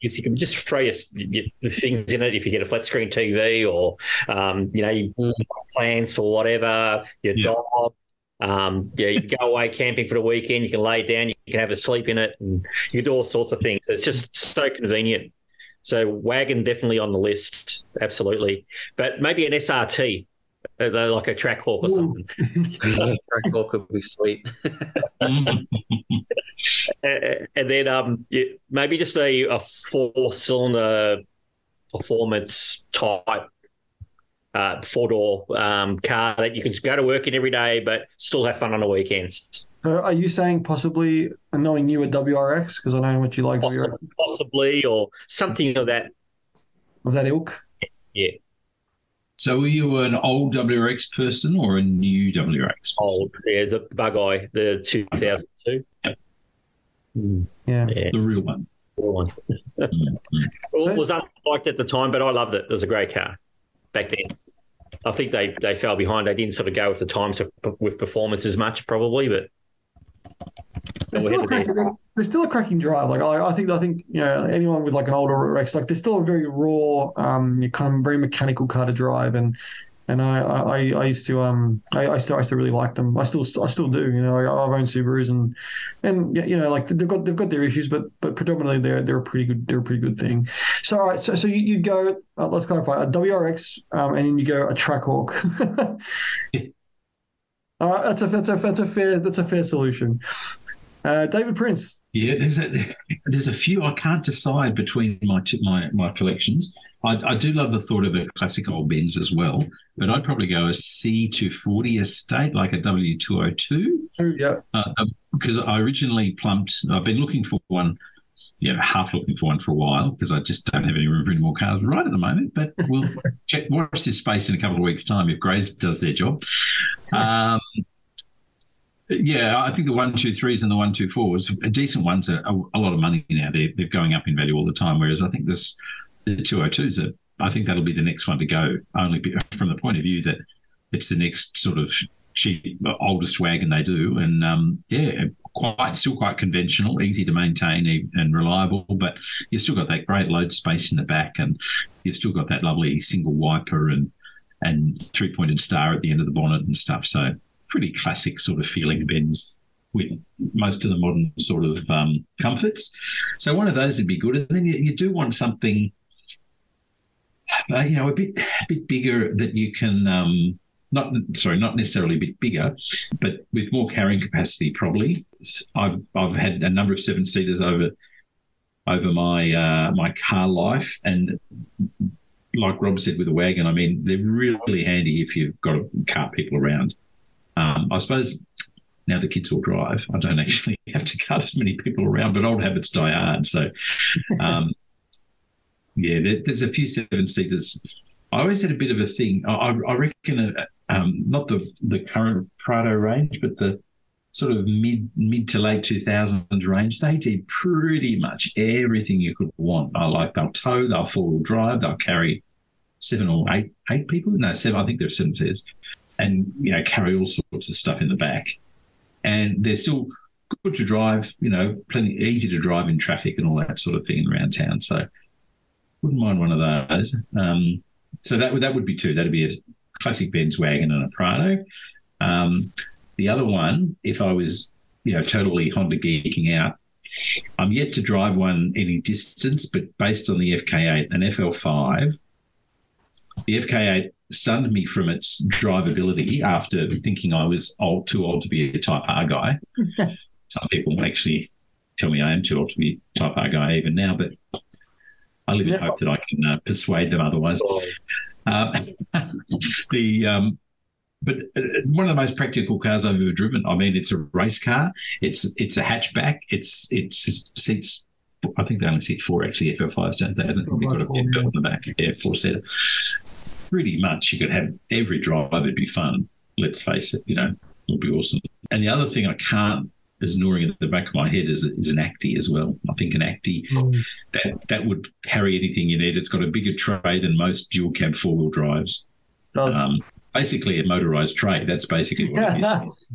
[SPEAKER 9] You can just throw your, your, the things in it, if you get a flat screen TV or um, you know
[SPEAKER 5] Mm.
[SPEAKER 9] plants or whatever, your
[SPEAKER 8] Yeah.
[SPEAKER 9] dog. Um, yeah, you can go away camping for the weekend. You can lay down. You can have a sleep in it, and you can do all sorts of things. It's just so convenient. So wagon definitely on the list, absolutely. But maybe an SRT, like a Trackhawk or something.
[SPEAKER 5] Track walk would be sweet.
[SPEAKER 9] Uh, and then um, yeah, maybe just a, a four cylinder performance type uh, four door um, car that you can go to work in every day, but still have fun on the weekends.
[SPEAKER 2] So are you saying possibly knowing you a WRX because I know how much you like WRX
[SPEAKER 9] Possibly, possibly or something of that.
[SPEAKER 2] of that ilk?
[SPEAKER 9] Yeah,
[SPEAKER 8] So were you an old WRX person or a new WRX?
[SPEAKER 9] old. Yeah, the bug eye, the 2002.
[SPEAKER 2] Yeah.
[SPEAKER 9] Yeah,
[SPEAKER 8] The real one.
[SPEAKER 9] cool one.
[SPEAKER 8] Mm, mm.
[SPEAKER 9] Well,
[SPEAKER 2] So-
[SPEAKER 9] it was unliked at the time, but I loved it. It was a great car back then. I think they, they fell behind. They didn't sort of go with the times of, with performance as much, probably. But
[SPEAKER 2] They're still, a cracking, they're, they're still a cracking drive. Like I, I think, I think you know anyone with like an older Rex, like they're still a very raw, um, kind of very mechanical car to drive, and and I, I, I used to, um, I, I still, I still really like them. I still, I still do. You know, I, I've owned Subarus, and and you know, like they've got, they've got their issues, but but predominantly they're they're a pretty good, they're a pretty good thing. So all right, so so you, you go, uh, let's clarify, a WRX, um, and then you go a Trackhawk. yeah. all right, that's a that's a that's a fair that's a fair solution. Uh, David Prince.
[SPEAKER 8] Yeah, there's a there's a few I can't decide between my two, my my collections. I, I do love the thought of a classic old Benz as well, but I'd probably go a C240 estate like a W202
[SPEAKER 2] Yeah.
[SPEAKER 8] uh, because I originally plumped. I've been looking for one, yeah, half looking for one for a while because I just don't have any room for any more cars right at the moment. But we'll check watch this space in a couple of weeks' time if Grace does their job. Um, yeah, I think the one two threes and the one two fours, decent ones, are a, lot of money now. They're they're going up in value all the time. Whereas I think this the two hundred twos are. I think that'll be the next one to go. Only from the point of view that it's the next sort of cheap oldest wagon they do, and um, yeah, quite still quite conventional, easy to maintain and reliable. But you've still got that great load space in the back, and you've still got that lovely single wiper and and three pointed star at the end of the bonnet and stuff. So pretty classic sort of feeling Benz with most of the modern sort of um, comforts. So one of those would be good. And then you, you do want something, uh, you know, a bit a bit bigger that you can. Um, not sorry, not necessarily a bit bigger, but with more carrying capacity. Probably, I've I've had a number of seven seaters over over my uh, my car life, and like Rob said with a wagon, I mean they're really handy if you've got to cart people around. Um, I suppose now the kids will drive. I don't actually have to cart as many people around, but old habits die hard. So, um, yeah, there, there's a few seven seaters. I always had a bit of a thing. I, I reckon, uh, um, not the the current Prado range, but the sort of mid mid to late 2000s range, they did pretty much everything you could want. I like they'll tow, they'll four wheel drive, they'll carry seven or eight eight people. No, seven. I think there's seven seats and you know carry all sorts of stuff in the back, and they're still good to drive. You know, plenty easy to drive in traffic and all that sort of thing around town. So wouldn't mind one of those. Um, so that would that would be two. That'd be a classic Benz wagon and a Prado. Um, the other one, if I was you know, totally Honda geeking out. I'm yet to drive one any distance, but based on the FK8 and FL5, the FK8 stunned me from its drivability after thinking I was old, too old to be a Type R guy. Some people actually tell me I am too old to be a Type R guy even now, but I live in
[SPEAKER 2] Yeah.
[SPEAKER 8] hope that I can uh, persuade them otherwise. Um, the um, but uh, one of the most practical cars I've ever driven. I mean, it's a race car. It's it's a hatchback. It's it's seats. I think they only seat four actually. FL5s don't they? I don't think they've got a
[SPEAKER 2] Four,
[SPEAKER 8] belt on the back. Yeah, four seater. Pretty much, you could have every drive. It'd be fun. Let's face it. You know, it'll be awesome. And the other thing I can't is gnawing at the back of my head is, is an Acty as well. I think an Acty that that would carry anything you need. It's got a bigger tray than most dual cab four wheel drives.
[SPEAKER 2] Does.
[SPEAKER 8] Um, basically a motorized tray. That's basically what it is.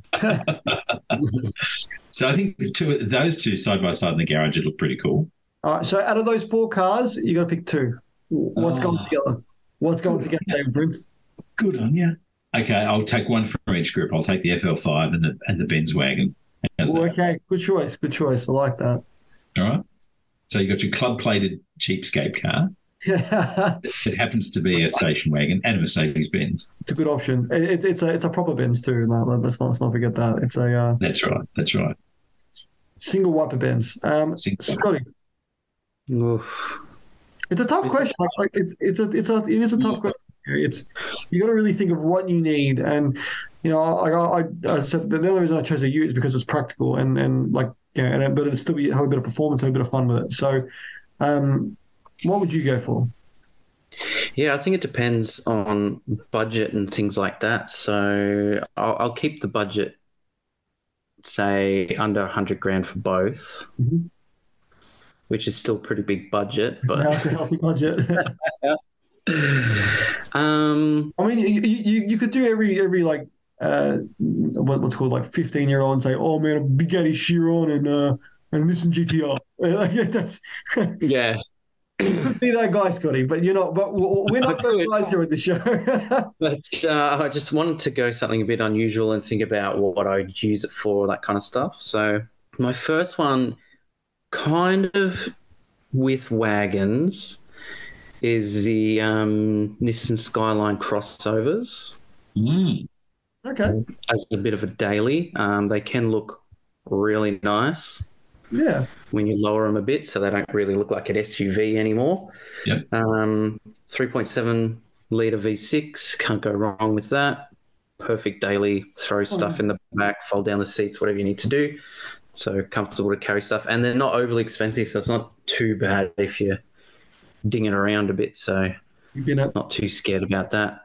[SPEAKER 8] So I think the two, those two side by side in the garage would look pretty cool.
[SPEAKER 2] All right. So out of those four cars, you got to pick two. What's going
[SPEAKER 8] Oh.
[SPEAKER 2] together? What's going to together, David Prince?
[SPEAKER 8] Good on you. Okay, I'll take one from each group. I'll take the FL5 and the and the Benz wagon. How's
[SPEAKER 2] okay. Good choice. Good choice. I like that.
[SPEAKER 8] All right. So you got your club plated cheapskate car.
[SPEAKER 2] it's
[SPEAKER 8] It happens to be a station wagon and a Mercedes Benz.
[SPEAKER 2] It's a good option. It, it, it's a it's a proper Benz too. No, let's not let's not forget that. It's a uh,
[SPEAKER 8] That's right. That's right.
[SPEAKER 2] single wiper Benz. Um,
[SPEAKER 8] Single-
[SPEAKER 2] Scotty,
[SPEAKER 5] Oof.
[SPEAKER 2] It's a tough
[SPEAKER 5] This
[SPEAKER 2] question. Like, like, it's it's a it's a it is a tough question. It's you got to really think of what you need, and you know, I I, I said the only reason I chose a U is because it's practical and and like you know, and, but it'd still be have a bit of performance, have a bit of fun with it. So, um, what would you go for?
[SPEAKER 5] Yeah, I think it depends on budget and things like that. So I'll, I'll keep the budget, say, under 100 grand for both,
[SPEAKER 2] Mhm.
[SPEAKER 5] Which is still pretty big budget. But
[SPEAKER 2] a healthy budget?
[SPEAKER 5] um,
[SPEAKER 2] I mean, you, you you could do every every like uh what, what's called like fifteen year old and say, oh man, a Bugatti Chiron and uh and Nissan GTR. Like, yeah, that's
[SPEAKER 5] yeah,
[SPEAKER 2] could be that guy, Scotty. But you're not. But we're not those guys here at the show.
[SPEAKER 5] but uh, I just wanted to go something a bit unusual and think about what I'd use it for, that kind of stuff. So my first one, kind of with wagons, is the um, Nissan Skyline crossovers.
[SPEAKER 8] Mm.
[SPEAKER 2] okay.
[SPEAKER 5] as a bit of a daily. Um, they can look really nice
[SPEAKER 2] Yeah.
[SPEAKER 5] when you lower them a bit, so they don't really look like an SUV anymore.
[SPEAKER 8] Yep.
[SPEAKER 5] Um, 3.7 liter V6, can't go wrong with that. Perfect daily, throw stuff in the back, fold down the seats, whatever you need to do. So comfortable to carry stuff, and they're not overly expensive, so it's not too bad if you're dinging around a bit. So
[SPEAKER 2] You
[SPEAKER 5] not too scared about that.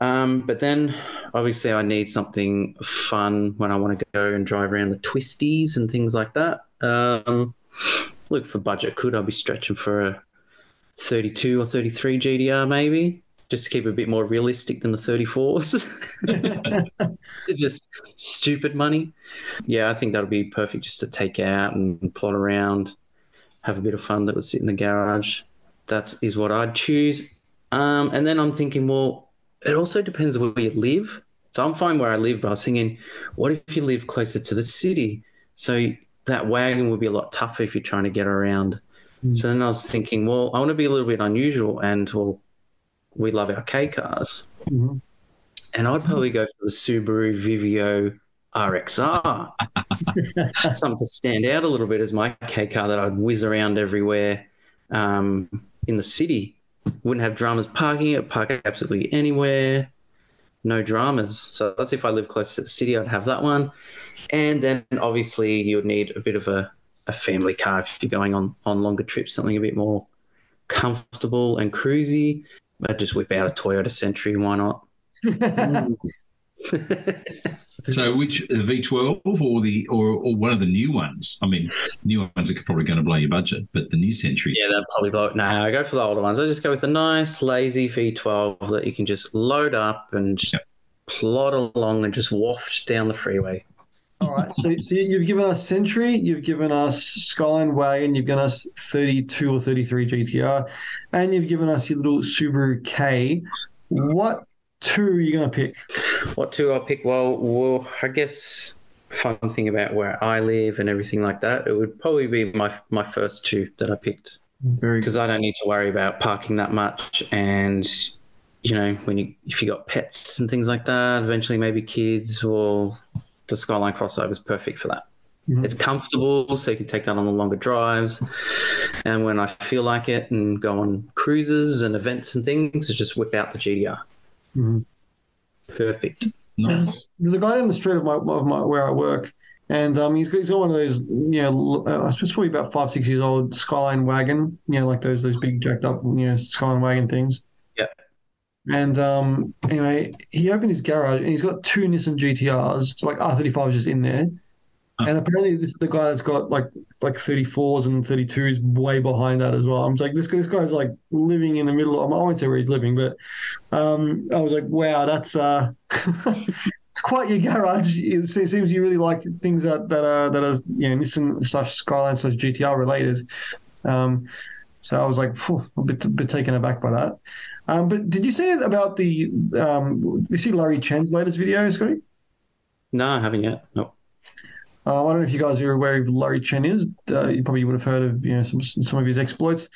[SPEAKER 5] Um, but then obviously I need something fun when I want to go and drive around the twisties and things like that. Um, look for budget could I be stretching for a 32 or 33 GTR maybe just to keep it a bit more realistic than the 34s. just stupid money. Yeah, I think that'll be perfect just to take out and plot around, have a bit of fun that would sit in the garage. That is what I'd choose. Um, and then I'm thinking, well, it also depends where you live. So I'm fine where I live, but I was thinking, what if you live closer to the city? So that wagon would be a lot tougher if you're trying to get around. So then I was thinking, well, I want to be a little bit unusual, and well, we love our K cars,
[SPEAKER 2] Mhm.
[SPEAKER 5] and I'd probably go for the Subaru Vivio RXR. Something to stand out a little bit as my K car that I'd whiz around everywhere um, in the city. Wouldn't have dramas parking it, park it absolutely anywhere. No dramas. So that's if I live close to the city, I'd have that one. And then obviously you would need a bit of a, a family car if you're going on, on longer trips, something a bit more comfortable and cruisy. I'd just whip out a Toyota Century, why not? Mm.
[SPEAKER 8] So, which the V12 or the or, or one of the new ones? I mean, new ones are probably going to blow your budget, but the new Century.
[SPEAKER 5] Yeah, that'd probably blow it. No, I go for the older ones. I just go with a nice, lazy V12 that you can just load up and just
[SPEAKER 8] Yep.
[SPEAKER 5] plod along and just waft down the freeway.
[SPEAKER 2] All right. So, so you've given us Century, you've given us Skyline Wagon, you've given us 32 or 33 GTR, and you've given us your little Subaru K. What two are you going to pick?
[SPEAKER 5] What two I'll pick? Well, well, I guess fun thing about where I live and everything like that, it would probably be my my first two that I picked because I don't need to worry about parking that much and you know when you if you got pets and things like that eventually maybe kids or the skyline crossover is perfect for that
[SPEAKER 2] Mhm.
[SPEAKER 5] it's comfortable so you can take that on the longer drives and when i feel like it and go on cruises and events and things it's just whip out the gtr
[SPEAKER 2] Mhm.
[SPEAKER 5] perfect
[SPEAKER 8] Nice.
[SPEAKER 2] There's a guy down the street of my, of my where I work, and um, he's got, he's got one of those, you know, uh, I suppose probably about five six years old Skyline wagon, you know, like those those big jacked up, you know, Skyline wagon things. And um, anyway, he opened his garage and he's got two Nissan GTRs. It's like R35 just in there. And apparently, this is the guy that's got like like 34s and 32s way behind that as well. I'm just like, this this guy's like living in the middle. Of, I won't say where he's living, but um, I was like, wow, that's uh, it's quite your garage. It seems you really like things that that are that are you know Nissan slash Skyline slash GTR related. Um, so I was like, a bit, a bit taken aback by that. Um, but did you see about the um, you see Larry Chen's latest video, Scotty?
[SPEAKER 5] no i haven't yet no
[SPEAKER 2] Uh, I don't know if you guys are aware of Larry Chen is. Uh, you probably would have heard of you know some some of his exploits.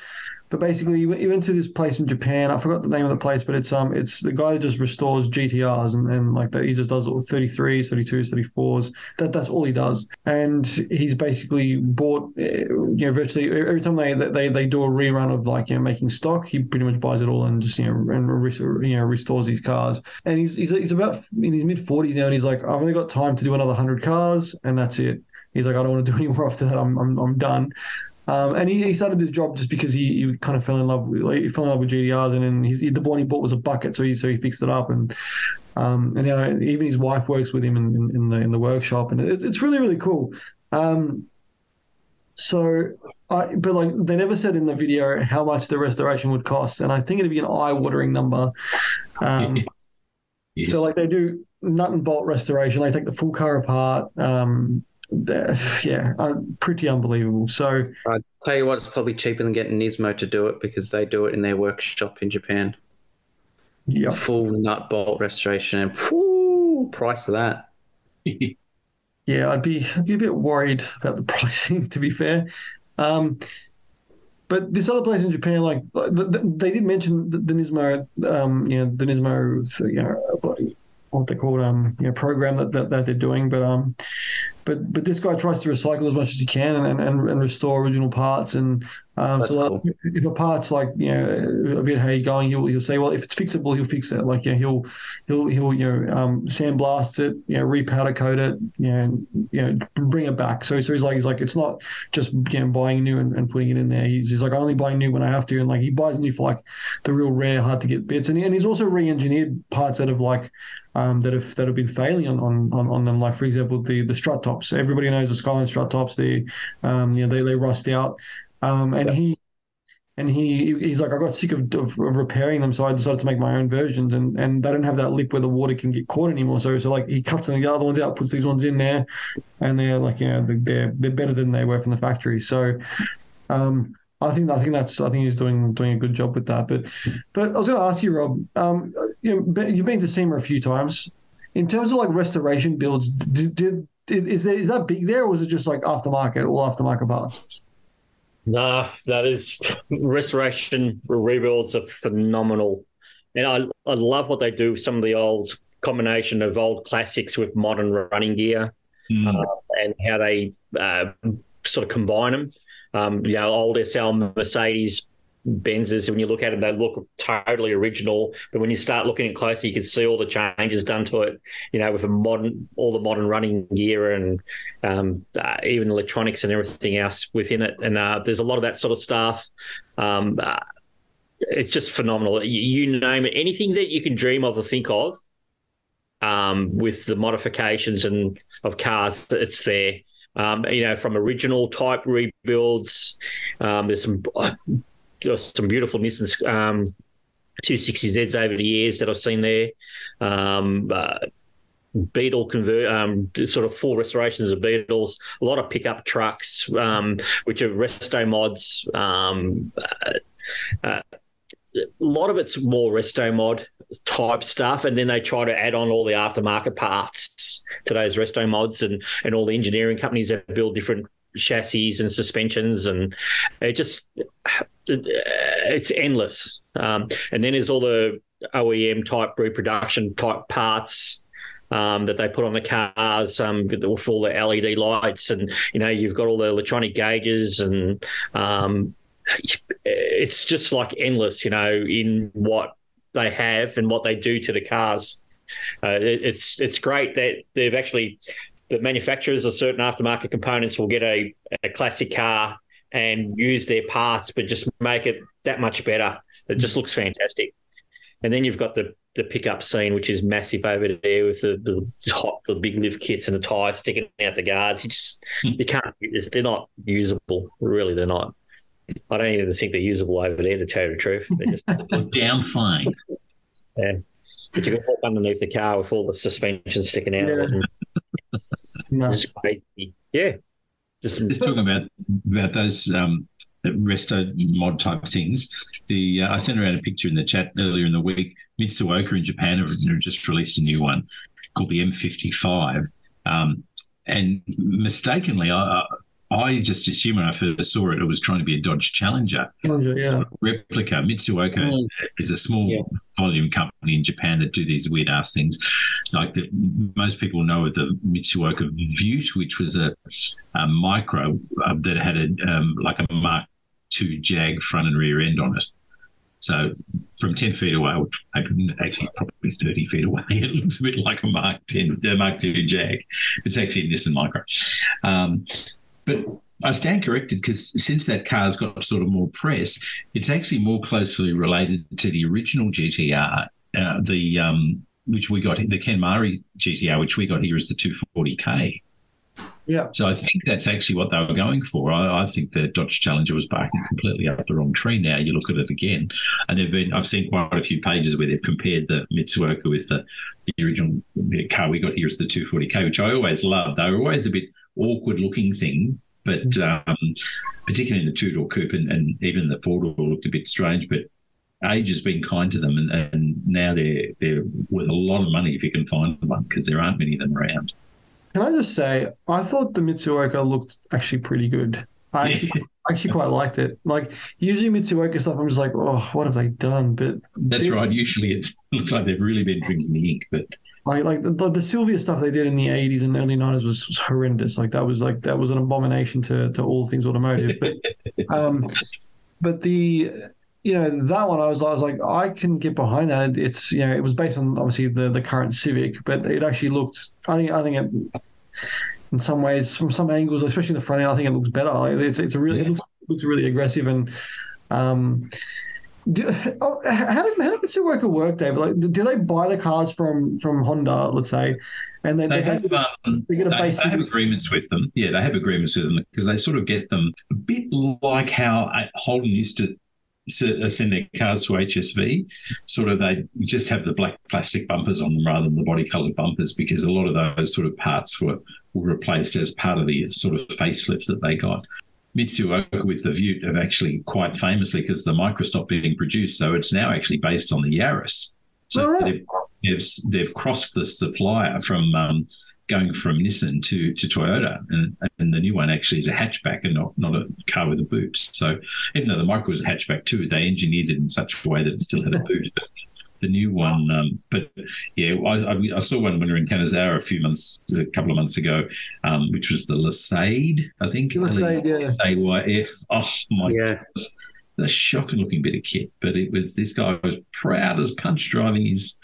[SPEAKER 2] But basically, he went, to this place in Japan. I forgot the name of the place, but it's um it's the guy that just restores GTRs and, and like that. He just does all 33s, 32s, 34s. That that's all he does. And he's basically bought uh, you know virtually every time they they they do a rerun of like you know making stock, he pretty much buys it all and just you know and you know restores these cars. And he's he's he's about in his mid 40s now, and he's like, I've only got time to do another hundred cars, and that's it. He's like, I don't want to do any more after that. I'm I'm, I'm done. Um, and he, he started this job just because he, he kind of fell in love with like, he fell in love with GTRs, and then he, the one he bought was a bucket, so he so he fixed it up, and um, and now even his wife works with him in, in, in the in the workshop, and it, it's really really cool. Um, so, I but like they never said in the video how much the restoration would cost, and I think it'd be an eye-watering number. Um,
[SPEAKER 8] Yes.
[SPEAKER 2] so like they do nut and bolt restoration. They take the full car apart. Um, yeah, uh, pretty unbelievable. So
[SPEAKER 5] i tell you what it's probably cheaper than getting nismo to do it because they do it in their workshop in japan
[SPEAKER 2] yeah,
[SPEAKER 5] full nut bolt restoration and whew, price of that
[SPEAKER 2] yeah, I'd be I'd be a bit worried about the pricing. To be fair, um, but this other place in Japan, like the, the, they did mention the, the Nismo, um, you know, the Nismo, you know, what- what they call um, you know, program that, that that they're doing, but um, but but this guy tries to recycle as much as he can and and, and restore original parts and um, so like, if a part's like you know a bit how you're going, he'll he'll say, well, if it's fixable, he'll fix it. Like you know, he'll he'll he'll you know um, sandblast it, you know, repowder coat it, you know, and, you know, bring it back. So so he's like he's like it's not just you know buying new and, and putting it in there. He's he's like I only buy new when I have to, and like he buys new for like the real rare, hard to get bits, and, he, and he's also re-engineered parts that have like um, that have that have been failing on, on, on, on them. Like for example, the the strut tops. Everybody knows the Skyline strut tops. They um, you know they, they rust out. Um, and he and he he's like I got sick of, of, of repairing them, so I decided to make my own versions. And and they don't have that lip where the water can get caught anymore. So so like he cuts the other ones out, puts these ones in there, and they're like you know they're they're better than they were from the factory. So. Um, I think I think that's I think he's doing doing a good job with that. But but I was going to ask you, Rob. Um, you know, be- you've been to SEMA a few times. In terms of like restoration builds, did, did, did is there is that big there, or was it just like aftermarket, all aftermarket parts?
[SPEAKER 9] Nah, that is restoration rebuilds are phenomenal, and I I love what they do with some of the old combination of old classics with modern running gear
[SPEAKER 8] Mm.
[SPEAKER 9] and how they uh, sort of combine them. Um, you know, old SL Mercedes Benzes, when you look at them, they look totally original. But when you start looking at closer, you can see all the changes done to it. You know, with a modern, all the modern running gear and um, uh, even electronics and everything else within it. And uh, there's a lot of that sort of stuff. Um, uh, it's just phenomenal. You, you name it, anything that you can dream of or think of. Um, with the modifications and of cars, it's there. Um, you know, from original type rebuilds. Um, there's some some beautiful Nissan um, 260Zs over the years that I've seen there. Um, uh, Beetle convert, um, sort of full restorations of Beetles. A lot of pickup trucks, um, which are resto mods. Um, uh, uh, a lot of it's more resto mod type stuff, and then they try to add on all the aftermarket parts today's resto mods and and all the engineering companies that build different chassis and suspensions and it just it's endless. Um, and then there's all the OEM type reproduction type parts um, that they put on the cars um, with all the LED lights, and you know you've got all the electronic gauges, and um, it's just like endless, you know, in what they have and what they do to the cars. Uh, it, it's it's great that they've actually the manufacturers of certain aftermarket components will get a, a classic car and use their parts, but just make it that much better. It just looks fantastic. And then you've got the the pickup scene, which is massive over there with the, the hot, the big lift kits and the tires sticking out the guards. You just hmm. you can't. They're not usable. Really, they're not. I don't even think they're usable over there. To tell you the truth, they're
[SPEAKER 8] just damn fine.
[SPEAKER 9] Yeah, but you can walk underneath the car with all the suspension sticking out. Yeah.
[SPEAKER 2] No.
[SPEAKER 9] crazy. Yeah,
[SPEAKER 8] just, just talking about about those um, resto mod type things. The uh, I sent around a picture in the chat earlier in the week. Mitsuoka in Japan have just released a new one called the M55. Um, and mistakenly, I, I just assumed when I first saw it, it was trying to be a Dodge Challenger,
[SPEAKER 2] Challenger yeah.
[SPEAKER 8] replica. Mitsuoka mm. is a small yeah. volume company in Japan that do these weird ass things. Like the, most people know of the Mitsuoka Viewt, which was a, a micro uh, that had a um, like a Mark II Jag front and rear end on it. So from 10 feet away, actually probably 30 feet away, it looks a bit like a Mark 10, uh, Mark II Jag. It's actually a Nissan Micra. Um, but I stand corrected because since that car's got sort of more press, it's actually more closely related to the original GTR, uh, the um, which we got the Kenmeri GTR, which we got here is the 240k.
[SPEAKER 2] Yeah.
[SPEAKER 8] So I think that's actually what they were going for. I, I, think the Dodge Challenger was barking completely up the wrong tree. Now you look at it again, and they've been. I've seen quite a few pages where they've compared the Mitsuoka with the, the original car we got here is the 240k, which I always loved. They were always a bit awkward looking thing, but mm-hmm. um, particularly in the two door coupe and, and even the four door looked a bit strange. But age has been kind to them, and, and now they're they're worth a lot of money if you can find one because there aren't many of them around.
[SPEAKER 2] Can I just say, I thought the Mitsuoka looked actually pretty good. I actually, actually quite liked it. Like usually Mitsuoka stuff, I'm just like, oh, what have they done? But
[SPEAKER 8] that's it, right. Usually it looks like they've really been drinking the ink. But
[SPEAKER 2] like, like the, the Silvia stuff they did in the 80s and early 90s was, was horrendous. Like that was like that was an abomination to to all things automotive. But um, but the you know that one I was I was like I can get behind that. It's you know it was based on obviously the the current Civic, but it actually looked. I think I think it in some ways from some angles, especially the front end, I think it looks better. Like it's it's a really it looks looks really aggressive and. Um, do, oh, how does how does Mitsuoka work, David? Like, do they buy the cars from from Honda, let's say, and then
[SPEAKER 8] they, they have, have um, they get a they, basic... they have agreements with them. Yeah, they have agreements with them because they sort of get them a bit like how Holden used to uh, send their cars to HSV, sort of they just have the black plastic bumpers on them rather than the body coloured bumpers because a lot of those sort of parts were, were replaced as part of the sort of facelift that they got. Mitsuoka with the Viewt have actually quite famously because the Micra stopped being produced, so it's now actually based on the Yaris. So right. they've, they've, they've crossed the supplier from um, going from Nissan to, to Toyota, and, and the new one actually is a hatchback and not, not a car with a boot. So even though the Micra was a hatchback too, they engineered it in such a way that it still had a boot. But the new one, um, but yeah, I, I, saw one when we were in Kanazawa a few months, a couple of months ago, um, which was the Le-Seyde, I think.
[SPEAKER 2] Le-Seyde, yeah.
[SPEAKER 8] Le-Seyde, Oh my yeah. goodness. A shocking looking bit of kit, but it was this guy was proud as punch driving his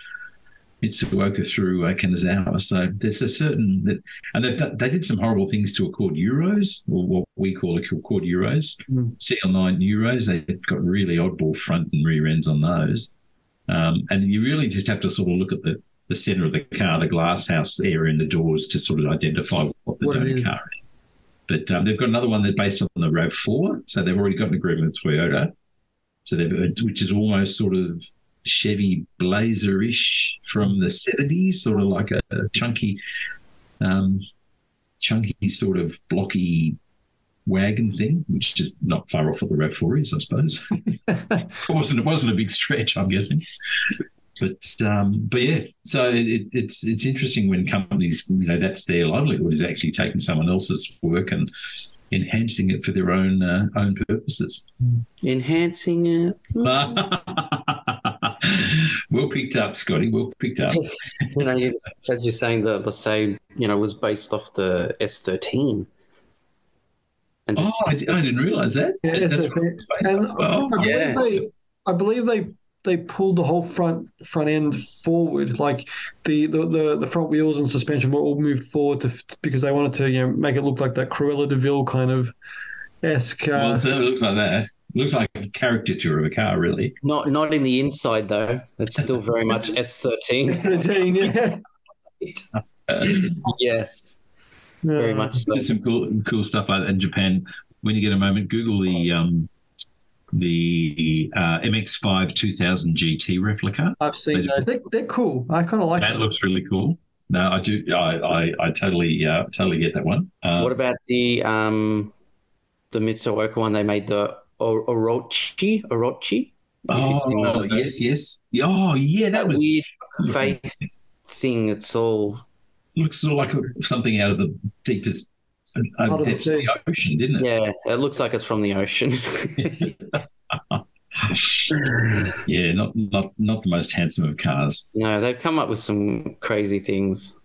[SPEAKER 8] Mitsuoka through uh, Kanazawa. So there's a certain that, and they they did some horrible things to Accord Euros, or what we call Accord Euros, mm. CL9 Euros. They got really oddball front and rear ends on those, um, and you really just have to sort of look at the the center of the car, the glass house area in the doors to sort of identify what the what car is. But um, they've got another one that's based on the RAV4, so they've already got an agreement with Toyota. So they've, which is almost sort of Chevy Blazer-ish from the 70s, sort of like a, a chunky, um, chunky sort of blocky wagon thing, which is not far off what the RAV4 is, I suppose. it wasn't it wasn't a big stretch, I'm guessing. But um, but yeah, so it, it's it's interesting when companies you know that's their livelihood is actually taking someone else's work and enhancing it for their own uh, own purposes.
[SPEAKER 5] Enhancing it.
[SPEAKER 8] well picked up, Scotty. Well picked up.
[SPEAKER 5] You know, as you're saying, the the say you know was based off the S13. And
[SPEAKER 8] Oh, I, I didn't realise that.
[SPEAKER 2] Yeah,
[SPEAKER 8] That's
[SPEAKER 2] S13. And
[SPEAKER 8] Well,
[SPEAKER 2] I believe
[SPEAKER 5] yeah.
[SPEAKER 2] they, I believe they they pulled the whole front front end forward. Like the the, the, the front wheels and suspension were all moved forward to because they wanted to you know make it look like that Cruella de Vil kind of esque. Car.
[SPEAKER 8] Well,
[SPEAKER 2] Uh,
[SPEAKER 8] so it looks like that. looks like a caricature of a car, really.
[SPEAKER 5] not not in the inside though. It's still very much S13.
[SPEAKER 2] S13, yeah.
[SPEAKER 8] Uh,
[SPEAKER 5] yes, very much so.
[SPEAKER 8] There's some cool cool stuff like in Japan. When you get a moment, Google the um, the uh, MX5 2000 GT replica.
[SPEAKER 2] I've seen those. They, they're cool. I kind of like
[SPEAKER 8] That
[SPEAKER 2] them.
[SPEAKER 8] looks really cool. No, I do. I I, I totally uh, totally get that one. Uh,
[SPEAKER 5] What about the um the Mitsuoka one? They made the O- Orochi. Orochi. Have you seen
[SPEAKER 8] oh yes, yes. Oh yeah, that
[SPEAKER 5] That
[SPEAKER 8] was
[SPEAKER 5] weird face thing. It's all
[SPEAKER 8] looks sort of like a, something out of the deepest uh,
[SPEAKER 2] Out of the
[SPEAKER 8] depths of
[SPEAKER 2] sea.
[SPEAKER 8] the ocean, didn't it?
[SPEAKER 5] yeah. It looks like it's from the ocean.
[SPEAKER 8] Yeah, not not not the most handsome of cars.
[SPEAKER 5] no, they've come up with some crazy things.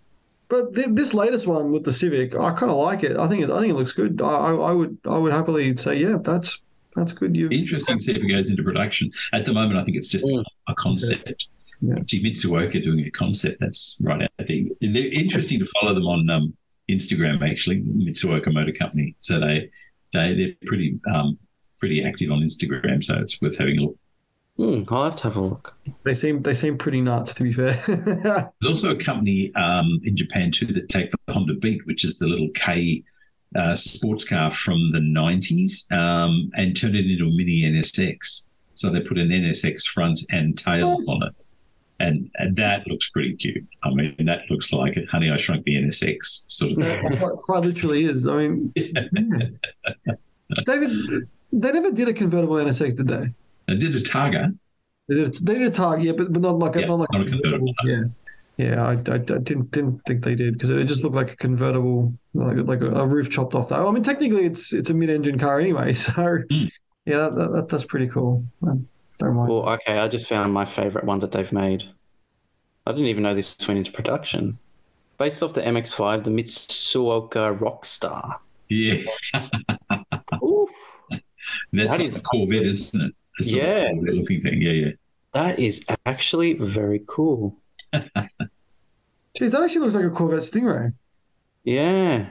[SPEAKER 2] But th- this latest one with the Civic, I kind of like it. I think it. I think it looks good. I, I, I would. I would happily say, yeah, that's that's good. You.
[SPEAKER 8] Interesting to see if it goes into production. At the moment, I think it's just
[SPEAKER 5] Mm.
[SPEAKER 8] a concept.
[SPEAKER 2] Yeah.
[SPEAKER 8] Gee, Mitsuoka doing a concept that's right out there. They're interesting to follow them on um, Instagram, actually, Mitsuoka Motor Company. So they they they're pretty um, pretty active on Instagram. So it's worth having a look.
[SPEAKER 5] Hmm, I'll have to have a look.
[SPEAKER 2] They seem. They seem pretty nuts. To be fair.
[SPEAKER 8] There's also a company um, in Japan too that take the Honda Beat, which is the little K uh, sports car from the 90s, um, and turn it into a mini NSX. So they put an NSX front and tail
[SPEAKER 2] Nice.
[SPEAKER 8] on it. And, and that looks pretty cute. I mean, that looks like it. Honey, I Shrunk the NSX sort of thing.
[SPEAKER 2] quite, quite literally is. I mean, yeah. David, they never did a convertible NSX, did they?
[SPEAKER 8] I did a Targa.
[SPEAKER 2] They did. They did a Targa, yeah, but, but not like a
[SPEAKER 8] Yeah,
[SPEAKER 2] not like
[SPEAKER 8] not a convertible,
[SPEAKER 2] Yeah, yeah. I, I, I didn't didn't think they did because it just looked like a convertible, like like a, a roof chopped off. That. I mean, technically, it's it's a mid-engine car anyway. So
[SPEAKER 8] Mm.
[SPEAKER 2] yeah, that, that, that, that's pretty cool. Don't mind.
[SPEAKER 5] Well, okay, I just found my favorite one that they've made. I didn't even know this went into production. Based off the MX5, the Mitsuoka Rockstar.
[SPEAKER 8] Yeah,
[SPEAKER 5] Ooh,
[SPEAKER 8] that's
[SPEAKER 5] That
[SPEAKER 8] like
[SPEAKER 5] is
[SPEAKER 8] a Corvette, isn't it? A
[SPEAKER 5] Yeah.
[SPEAKER 8] Corvette looking thing. Yeah, yeah.
[SPEAKER 5] that is actually very cool.
[SPEAKER 2] Jeez, that actually looks like a Corvette Stingray.
[SPEAKER 5] Yeah.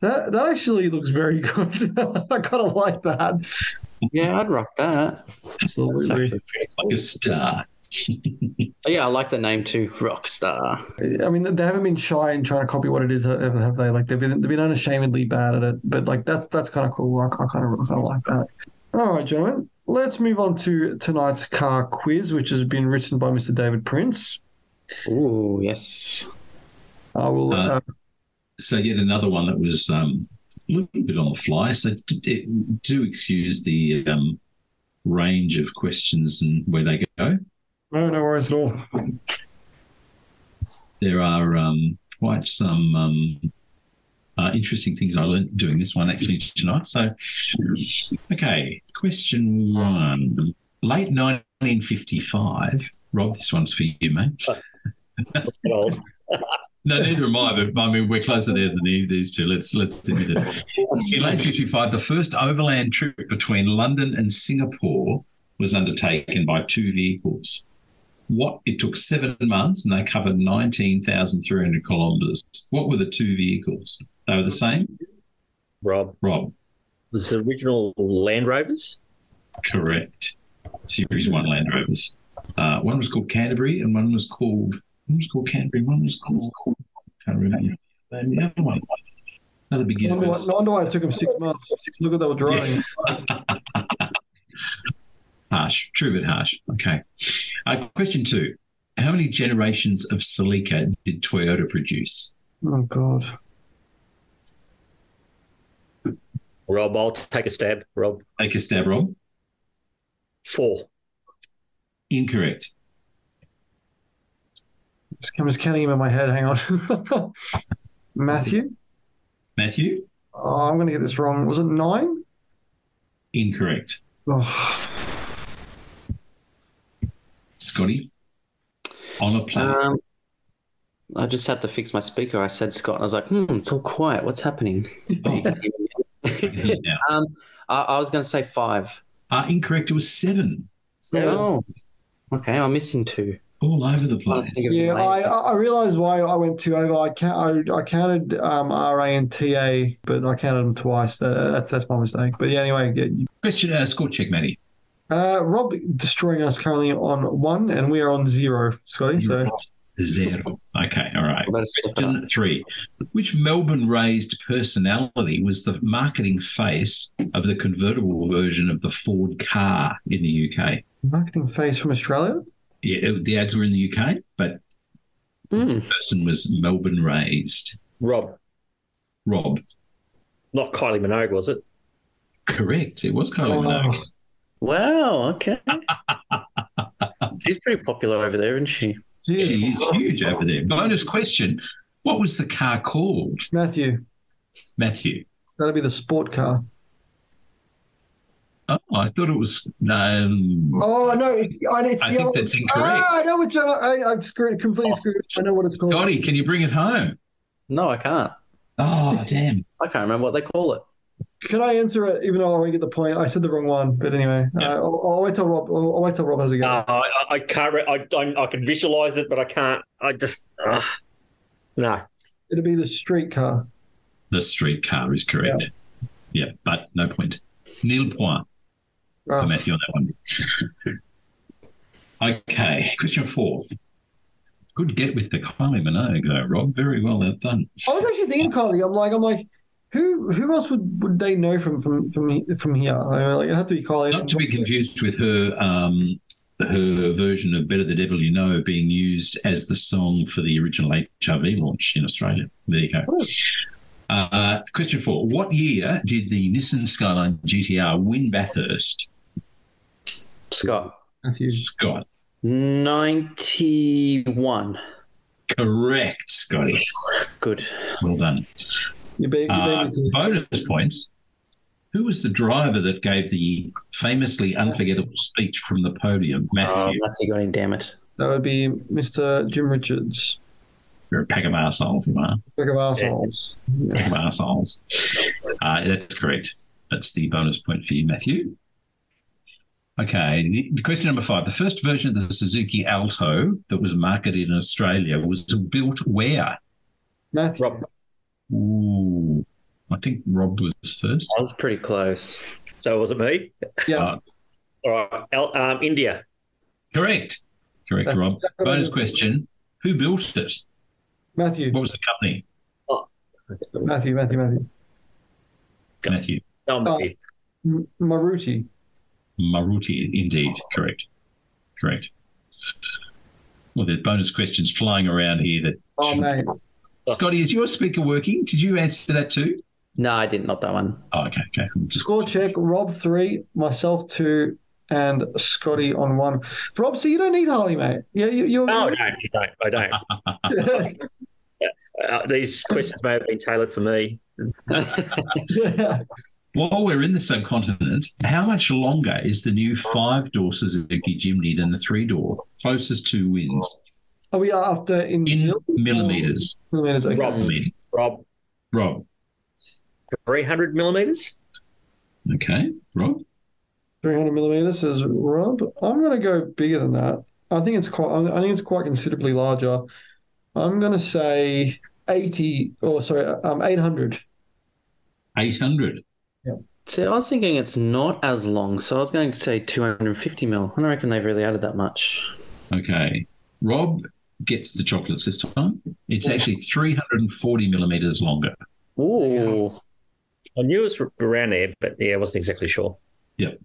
[SPEAKER 2] That that actually looks very good. I kind of like that.
[SPEAKER 5] Yeah, I'd rock that.
[SPEAKER 2] Absolutely.
[SPEAKER 5] actually.
[SPEAKER 8] Like a star.
[SPEAKER 5] Yeah, I like the name too, Rockstar.
[SPEAKER 2] I mean, they haven't been shy in trying to copy what it is, have have they? Like they've been they've been unashamedly bad at it. But like that that's kind of cool. I, I kind of kind of like that. All right, gentlemen. Let's move on to tonight's car quiz, which has been written by Mr. David Prince.
[SPEAKER 5] Oh yes.
[SPEAKER 2] I will.
[SPEAKER 8] Uh,
[SPEAKER 2] Uh,
[SPEAKER 8] So yet another one that was um, a little bit on the fly. So d- it, do excuse the um, range of questions and where they go.
[SPEAKER 2] no, no worries at all.
[SPEAKER 8] There are um, quite some um, uh, interesting things I learned doing this one actually tonight. So, okay, question one. Late 1955. Rob, this one's for you, mate. No, neither am I, but I mean, we're closer there than the- these two. Let's let's admit it. In late 55, the first overland trip between London and Singapore was undertaken by two vehicles. What it took seven months and they covered 19,300 kilometres. What were the two vehicles? They were the same?
[SPEAKER 9] Rob,
[SPEAKER 8] Rob,
[SPEAKER 9] was the original Land Rovers?
[SPEAKER 8] correct. Series 1 Land Rovers. Uh, one was called Canterbury and one was called, one was called Canterbury, one was called, can't remember. And the other one, another
[SPEAKER 2] No
[SPEAKER 8] beginner.
[SPEAKER 2] wonder, why, no wonder why it took him six months. Look at that driving.
[SPEAKER 8] Harsh, true but harsh. Okay. Uh, question two: How many generations of Celica did Toyota produce?
[SPEAKER 2] Oh God.
[SPEAKER 9] Rob, I'll take a stab. Rob,
[SPEAKER 8] Take a stab, Rob.
[SPEAKER 9] four.
[SPEAKER 8] Incorrect.
[SPEAKER 2] I'm just counting him in my head. Hang on. Matthew.
[SPEAKER 8] Matthew,
[SPEAKER 2] Oh, I'm going to get this wrong. Was it nine?
[SPEAKER 8] incorrect.
[SPEAKER 2] Oh,
[SPEAKER 8] Scotty, on a plane.
[SPEAKER 5] Um, I just had to fix my speaker. I said Scott. and I was like, hmm, it's all quiet. What's happening?
[SPEAKER 8] Oh,
[SPEAKER 5] um, I, I was going to say five.
[SPEAKER 8] Uh, incorrect. It was seven.
[SPEAKER 5] Oh, okay. I'm missing two.
[SPEAKER 8] All over the
[SPEAKER 5] I'm trying to
[SPEAKER 8] place.
[SPEAKER 5] think
[SPEAKER 2] yeah,
[SPEAKER 5] the
[SPEAKER 2] I,
[SPEAKER 5] name.
[SPEAKER 2] I I realized why I went two over. I count, I, I counted um, RA and TA, but I counted them twice. Uh, that's that's my mistake. But yeah, anyway, yeah, you-
[SPEAKER 8] Question, uh, score check, Matty.
[SPEAKER 2] uh, Rob destroying us currently on one, and we are on zero, Scotty. So
[SPEAKER 8] Zero. Okay, all right.
[SPEAKER 5] Better step it
[SPEAKER 8] Question three. Which Melbourne raised personality was the marketing face of the convertible version of the Ford Ka in the UK?
[SPEAKER 2] marketing face from Australia.
[SPEAKER 8] Yeah, it- the ads were in the UK, but
[SPEAKER 5] Hmm.
[SPEAKER 8] the person was Melbourne raised.
[SPEAKER 9] Rob,
[SPEAKER 8] Rob,
[SPEAKER 9] not Kylie Minogue, was it?
[SPEAKER 8] correct. It was Kylie
[SPEAKER 2] Oh,
[SPEAKER 8] Minogue.
[SPEAKER 5] Wow. Okay. She's pretty popular over there, isn't she?
[SPEAKER 2] geez.
[SPEAKER 8] She is huge over there. Bonus question. What was the car called?
[SPEAKER 2] Matthew,
[SPEAKER 8] Matthew.
[SPEAKER 2] that'll be the SportKa.
[SPEAKER 8] Oh, I thought it was um,
[SPEAKER 2] Oh no, it's I, it's
[SPEAKER 8] I
[SPEAKER 2] the
[SPEAKER 8] think
[SPEAKER 2] other.
[SPEAKER 8] that's incorrect.
[SPEAKER 2] Ah, I know which I, I, I've screwed, completely screwed. I know what it's called.
[SPEAKER 8] Scotty, can you bring it home?
[SPEAKER 5] No, I can't.
[SPEAKER 8] Oh, damn.
[SPEAKER 5] I can't remember what they call it.
[SPEAKER 2] Can I answer it? Even though I won't get the point, I said the wrong one. But anyway,
[SPEAKER 8] Yeah.
[SPEAKER 2] uh, I'll, I'll wait till Rob. I'll, I'll wait till Rob has a go.
[SPEAKER 9] Uh, I, I- I can't. Re- I, I I can visualize it, but I can't. I just uh, no.
[SPEAKER 2] It'll be the StreetKa.
[SPEAKER 8] The StreetKa is correct. Yeah, but no point. Nil point for
[SPEAKER 2] Ah,
[SPEAKER 8] Matthew on that one. Okay, question four. Good get with the Kylie Minogue, though, Rob. Very well done.
[SPEAKER 2] I was actually thinking Kylie. I'm like, I'm like, who who else would, would they know from from from from here? I like, it had to be Kylie.
[SPEAKER 8] Not to be confused with her um, her version of "Better the Devil You Know" being used as the song for the original HRV launch in Australia. There you go. Uh, question four: What year did the Nissan Skyline GTR win Bathurst?
[SPEAKER 5] Scott.
[SPEAKER 2] Matthew.
[SPEAKER 8] Scott,
[SPEAKER 5] 91.
[SPEAKER 8] correct, Scotty.
[SPEAKER 5] Good.
[SPEAKER 8] Well done.
[SPEAKER 2] You beat, you beat
[SPEAKER 8] Uh,
[SPEAKER 2] to
[SPEAKER 8] bonus points. Who was the driver that gave the famously unforgettable speech from the podium?
[SPEAKER 5] Oh,
[SPEAKER 8] Matthew.
[SPEAKER 5] Matthew got him, damn it.
[SPEAKER 2] that would be Mr. Jim Richards.
[SPEAKER 8] You're a pack of arseholes, you are.
[SPEAKER 2] Pack of assholes.
[SPEAKER 8] Pack of arseholes. Uh, that's correct. That's the bonus point for you, Matthew. Okay, the, the question number five. The first version of the Suzuki Alto that was marketed in Australia was built where?
[SPEAKER 2] Matthew.
[SPEAKER 9] Rob,
[SPEAKER 8] Ooh, I think Rob was first.
[SPEAKER 5] I was pretty close.
[SPEAKER 9] so was it me?
[SPEAKER 2] Yeah.
[SPEAKER 8] Uh,
[SPEAKER 9] All right, El, um, India.
[SPEAKER 8] correct. Correct,
[SPEAKER 2] That's
[SPEAKER 8] Rob.
[SPEAKER 2] exactly
[SPEAKER 8] Bonus
[SPEAKER 2] what
[SPEAKER 8] question. Who built it?
[SPEAKER 2] Matthew.
[SPEAKER 8] What was the company?
[SPEAKER 2] Matthew. Matthew. Matthew.
[SPEAKER 8] Matthew.
[SPEAKER 9] Um,
[SPEAKER 2] Oh. Maruti.
[SPEAKER 8] Maruti, indeed. Correct. Correct. Well, there's bonus questions flying around here that.
[SPEAKER 2] Oh mate.
[SPEAKER 8] Scotty, is your speaker working? Did you answer that too?
[SPEAKER 5] No, I didn't. Not that one.
[SPEAKER 8] Oh, okay, okay. Just-
[SPEAKER 2] Score check. Rob three, myself two, and Scotty on one. Rob, so you don't need Harley, mate. Yeah, you, you're.
[SPEAKER 9] no, I don't. I don't. I don't. Uh, these questions may have been tailored for me.
[SPEAKER 2] yeah.
[SPEAKER 8] While we're in the subcontinent, how much longer is the new five door Suzuki Jimny than the three door? Closest two wins
[SPEAKER 2] Are we after in,
[SPEAKER 8] in millimeters.
[SPEAKER 2] Millimeters. Okay.
[SPEAKER 9] Rob. Rob,
[SPEAKER 8] Rob.
[SPEAKER 9] 300 millimeters?
[SPEAKER 8] Okay, Rob.
[SPEAKER 2] 300 millimeters says Rob. I'm going to go bigger than that. I think it's quite. I think it's quite considerably larger. I'm going to say 80. Or sorry, um, 800.
[SPEAKER 8] 800.
[SPEAKER 5] See, I was thinking it's not as long, so I was going to say 250 mil. I don't reckon they've really added that much.
[SPEAKER 8] Okay. Rob gets the chocolates this time. It's actually 340 millimeters longer.
[SPEAKER 5] Ooh.
[SPEAKER 9] I knew it was around there, but yeah, I wasn't exactly sure. Yep.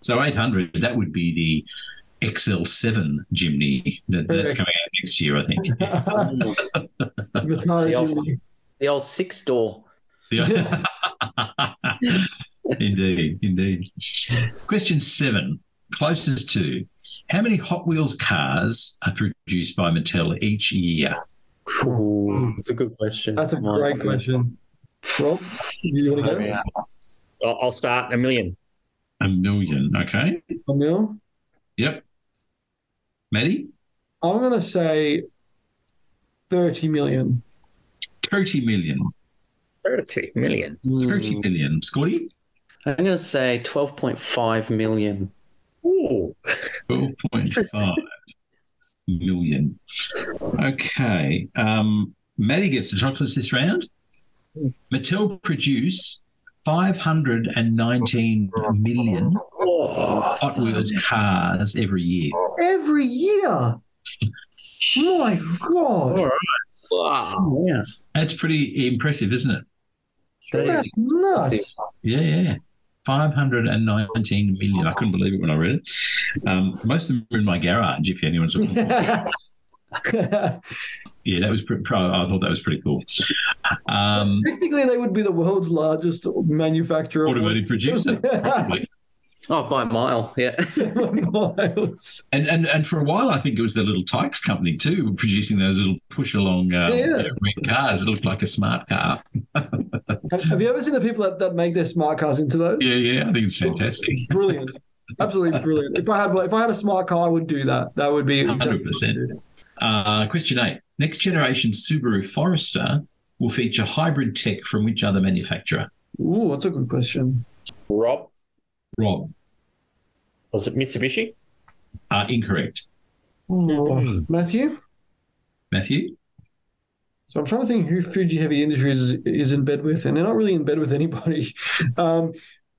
[SPEAKER 8] So 800, that would be the XL7 Jimny that, that's coming out next year, I think.
[SPEAKER 5] The old-
[SPEAKER 2] Jimny.
[SPEAKER 5] The old six door.
[SPEAKER 8] indeed, indeed. Question seven. closest to how many Hot Wheels cars are produced by Mattel each year?
[SPEAKER 5] Ooh, that's a good question.
[SPEAKER 2] That's a
[SPEAKER 5] My-
[SPEAKER 2] great question. Rob, you want to go?
[SPEAKER 9] I'll, I'll start a million.
[SPEAKER 8] A million. Okay.
[SPEAKER 2] A mil?
[SPEAKER 8] Yep. Matty?
[SPEAKER 2] I'm going to say 30 million.
[SPEAKER 8] 30 million.
[SPEAKER 9] 30 million.
[SPEAKER 8] 30 million. Scotty?
[SPEAKER 5] I'm going to say 12.5 million.
[SPEAKER 9] Ooh.
[SPEAKER 8] 12.5 million. Okay. Um, Matty gets the chocolates this round. Mattel produce 519 million Hot Wheels cars every year.
[SPEAKER 2] Every year. My God. All right.
[SPEAKER 5] Wow. Yeah.
[SPEAKER 8] That's pretty impressive, isn't it?
[SPEAKER 5] That is
[SPEAKER 2] That's nuts.
[SPEAKER 8] Yeah, yeah. 519 million. I couldn't believe it when I read it. Um, most of them are in my garage, if anyone's looking. Yeah, that was pretty, I thought that was pretty cool. Um,
[SPEAKER 2] Technically, they would be the world's largest manufacturer.
[SPEAKER 8] automotive producer, probably.
[SPEAKER 5] Oh, by a mile. Yeah.
[SPEAKER 2] Miles.
[SPEAKER 8] And, and and for a while, I think it was the little Tikes company too, producing those little push along um,
[SPEAKER 2] Yeah.
[SPEAKER 8] red cars. It looked like a smart car.
[SPEAKER 2] Have, have you ever seen the people that, that make their smart cars into those?
[SPEAKER 8] Yeah, yeah, I think it's fantastic.
[SPEAKER 2] Brilliant. Absolutely brilliant. If I had if I had a smart car, I would do that. That would be exactly
[SPEAKER 8] 100%. Uh, question eight: Next generation Subaru Forester will feature hybrid tech from which other manufacturer?
[SPEAKER 2] Ooh, that's a good question.
[SPEAKER 9] Rob,
[SPEAKER 8] Rob,
[SPEAKER 9] was it Mitsubishi?
[SPEAKER 8] uh, incorrect.
[SPEAKER 2] Oh, Matthew.
[SPEAKER 8] Matthew,
[SPEAKER 2] So I'm trying to think who Fuji Heavy Industries is, is in bed with, and they're not really in bed with anybody. Um,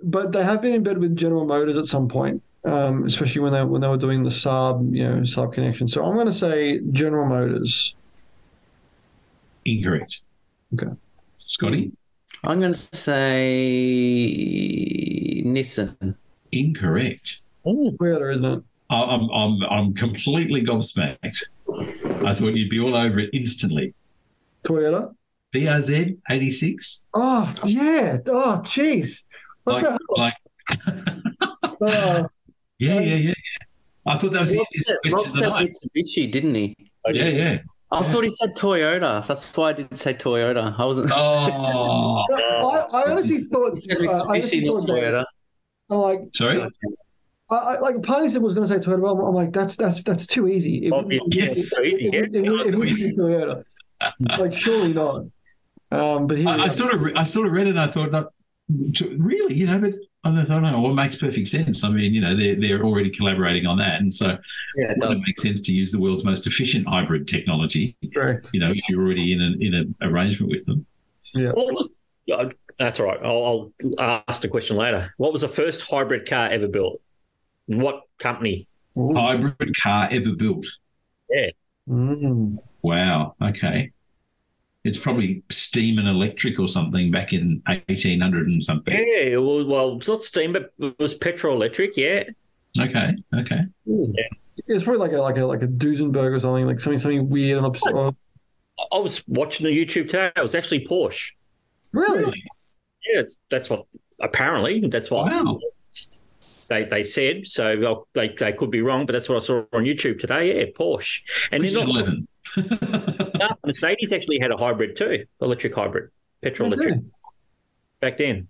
[SPEAKER 2] but they have been in bed with General Motors at some point, um, especially when they when they were doing the Saab, you know, Saab connection. So I'm going to say General Motors.
[SPEAKER 8] incorrect.
[SPEAKER 2] Okay.
[SPEAKER 8] Scotty,
[SPEAKER 5] I'm going to say Nissan.
[SPEAKER 8] incorrect.
[SPEAKER 2] Oh, Toyota, isn't it?
[SPEAKER 8] I- I'm I'm I'm completely gobsmacked. I thought you'd be all over it instantly.
[SPEAKER 2] Toyota.
[SPEAKER 8] BRZ eighty six.
[SPEAKER 2] Oh yeah. Oh jeez.
[SPEAKER 8] Like
[SPEAKER 2] the
[SPEAKER 8] like
[SPEAKER 2] hell? Oh,
[SPEAKER 8] yeah yeah yeah. I thought that was the
[SPEAKER 5] Rob
[SPEAKER 8] easiest
[SPEAKER 5] said,
[SPEAKER 8] question
[SPEAKER 5] Rob said. Mitsubishi, didn't he?
[SPEAKER 8] Yeah yeah.
[SPEAKER 5] I thought he said Toyota. That's why I didn't say Toyota. I wasn't.
[SPEAKER 8] Oh,
[SPEAKER 2] I, I honestly thought.
[SPEAKER 5] he said
[SPEAKER 2] uh, I honestly
[SPEAKER 5] Mitsubishi,
[SPEAKER 2] thought
[SPEAKER 5] Toyota.
[SPEAKER 2] I'm like,
[SPEAKER 8] sorry.
[SPEAKER 2] I, I, like part of me said was going to say Toyota, but I'm, I'm like, that's that's that's too easy. It,
[SPEAKER 9] Obviously,
[SPEAKER 2] it,
[SPEAKER 9] it's too easy,
[SPEAKER 2] it,
[SPEAKER 9] yeah.
[SPEAKER 2] it, it, it wouldn't be Toyota. like, surely not. Um, but here we
[SPEAKER 8] I, I sort of re- I sort of read it. and I thought, not, to, really, you know, but I thought, no, well, it makes perfect sense. I mean, you know, they're they're already collaborating on that, and so
[SPEAKER 5] Yeah, it
[SPEAKER 8] wouldn't
[SPEAKER 5] does.
[SPEAKER 8] it make sense to use the world's most efficient hybrid technology?
[SPEAKER 2] correct.
[SPEAKER 8] You know, if you're already in an in an arrangement with them.
[SPEAKER 9] Yeah. was- uh, that's all right. I'll, I'll ask the question later. What was the first hybrid car ever built? What company?
[SPEAKER 8] Hybrid car ever built.
[SPEAKER 2] Mm.
[SPEAKER 8] Wow. Okay. It's probably steam and electric or something back in 1800 and something.
[SPEAKER 9] Yeah, it was, well, it's not steam, but it was petrol electric. Yeah.
[SPEAKER 8] Okay. Okay.
[SPEAKER 2] It's probably like a like a like a Duesenberg or something, like something something weird and obs- oh,
[SPEAKER 9] I was watching the YouTube today. It was actually Porsche.
[SPEAKER 2] Really?
[SPEAKER 9] Yeah, it's, that's what apparently that's what
[SPEAKER 8] Wow.
[SPEAKER 9] they, they said. So well, they they could be wrong, but that's what I saw on YouTube today. Yeah, Porsche. And they're not,
[SPEAKER 8] 11.
[SPEAKER 9] no, Mercedes actually had a hybrid too, electric hybrid, petrol electric back then.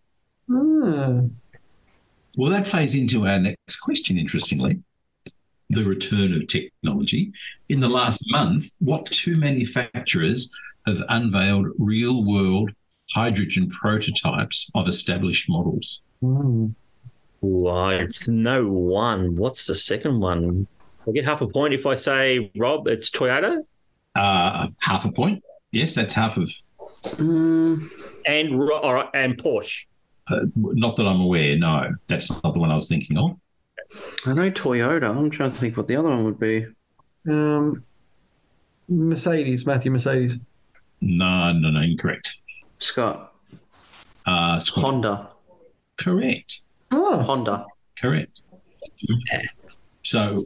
[SPEAKER 2] Hmm.
[SPEAKER 8] Well, that plays into our next question, interestingly. The return of technology. In the last month, what two manufacturers have unveiled real world hydrogen prototypes of established models?
[SPEAKER 9] Ooh, I know one. What's the second one? I get half a point if I say Rob. It's Toyota
[SPEAKER 8] Uh, half a point. Yes, that's half of,
[SPEAKER 5] Mm,
[SPEAKER 9] and Ro- all right, and Porsche.
[SPEAKER 8] uh, not that I'm aware. No, that's not the one I was thinking of.
[SPEAKER 5] I know Toyota. I'm trying to think what the other one would be.
[SPEAKER 2] Um, Mercedes, Matthew Mercedes.
[SPEAKER 8] No, no, no, incorrect.
[SPEAKER 5] Scott.
[SPEAKER 8] Uh, Scott,
[SPEAKER 5] Honda.
[SPEAKER 8] correct.
[SPEAKER 2] Oh,
[SPEAKER 5] Honda.
[SPEAKER 8] Correct. So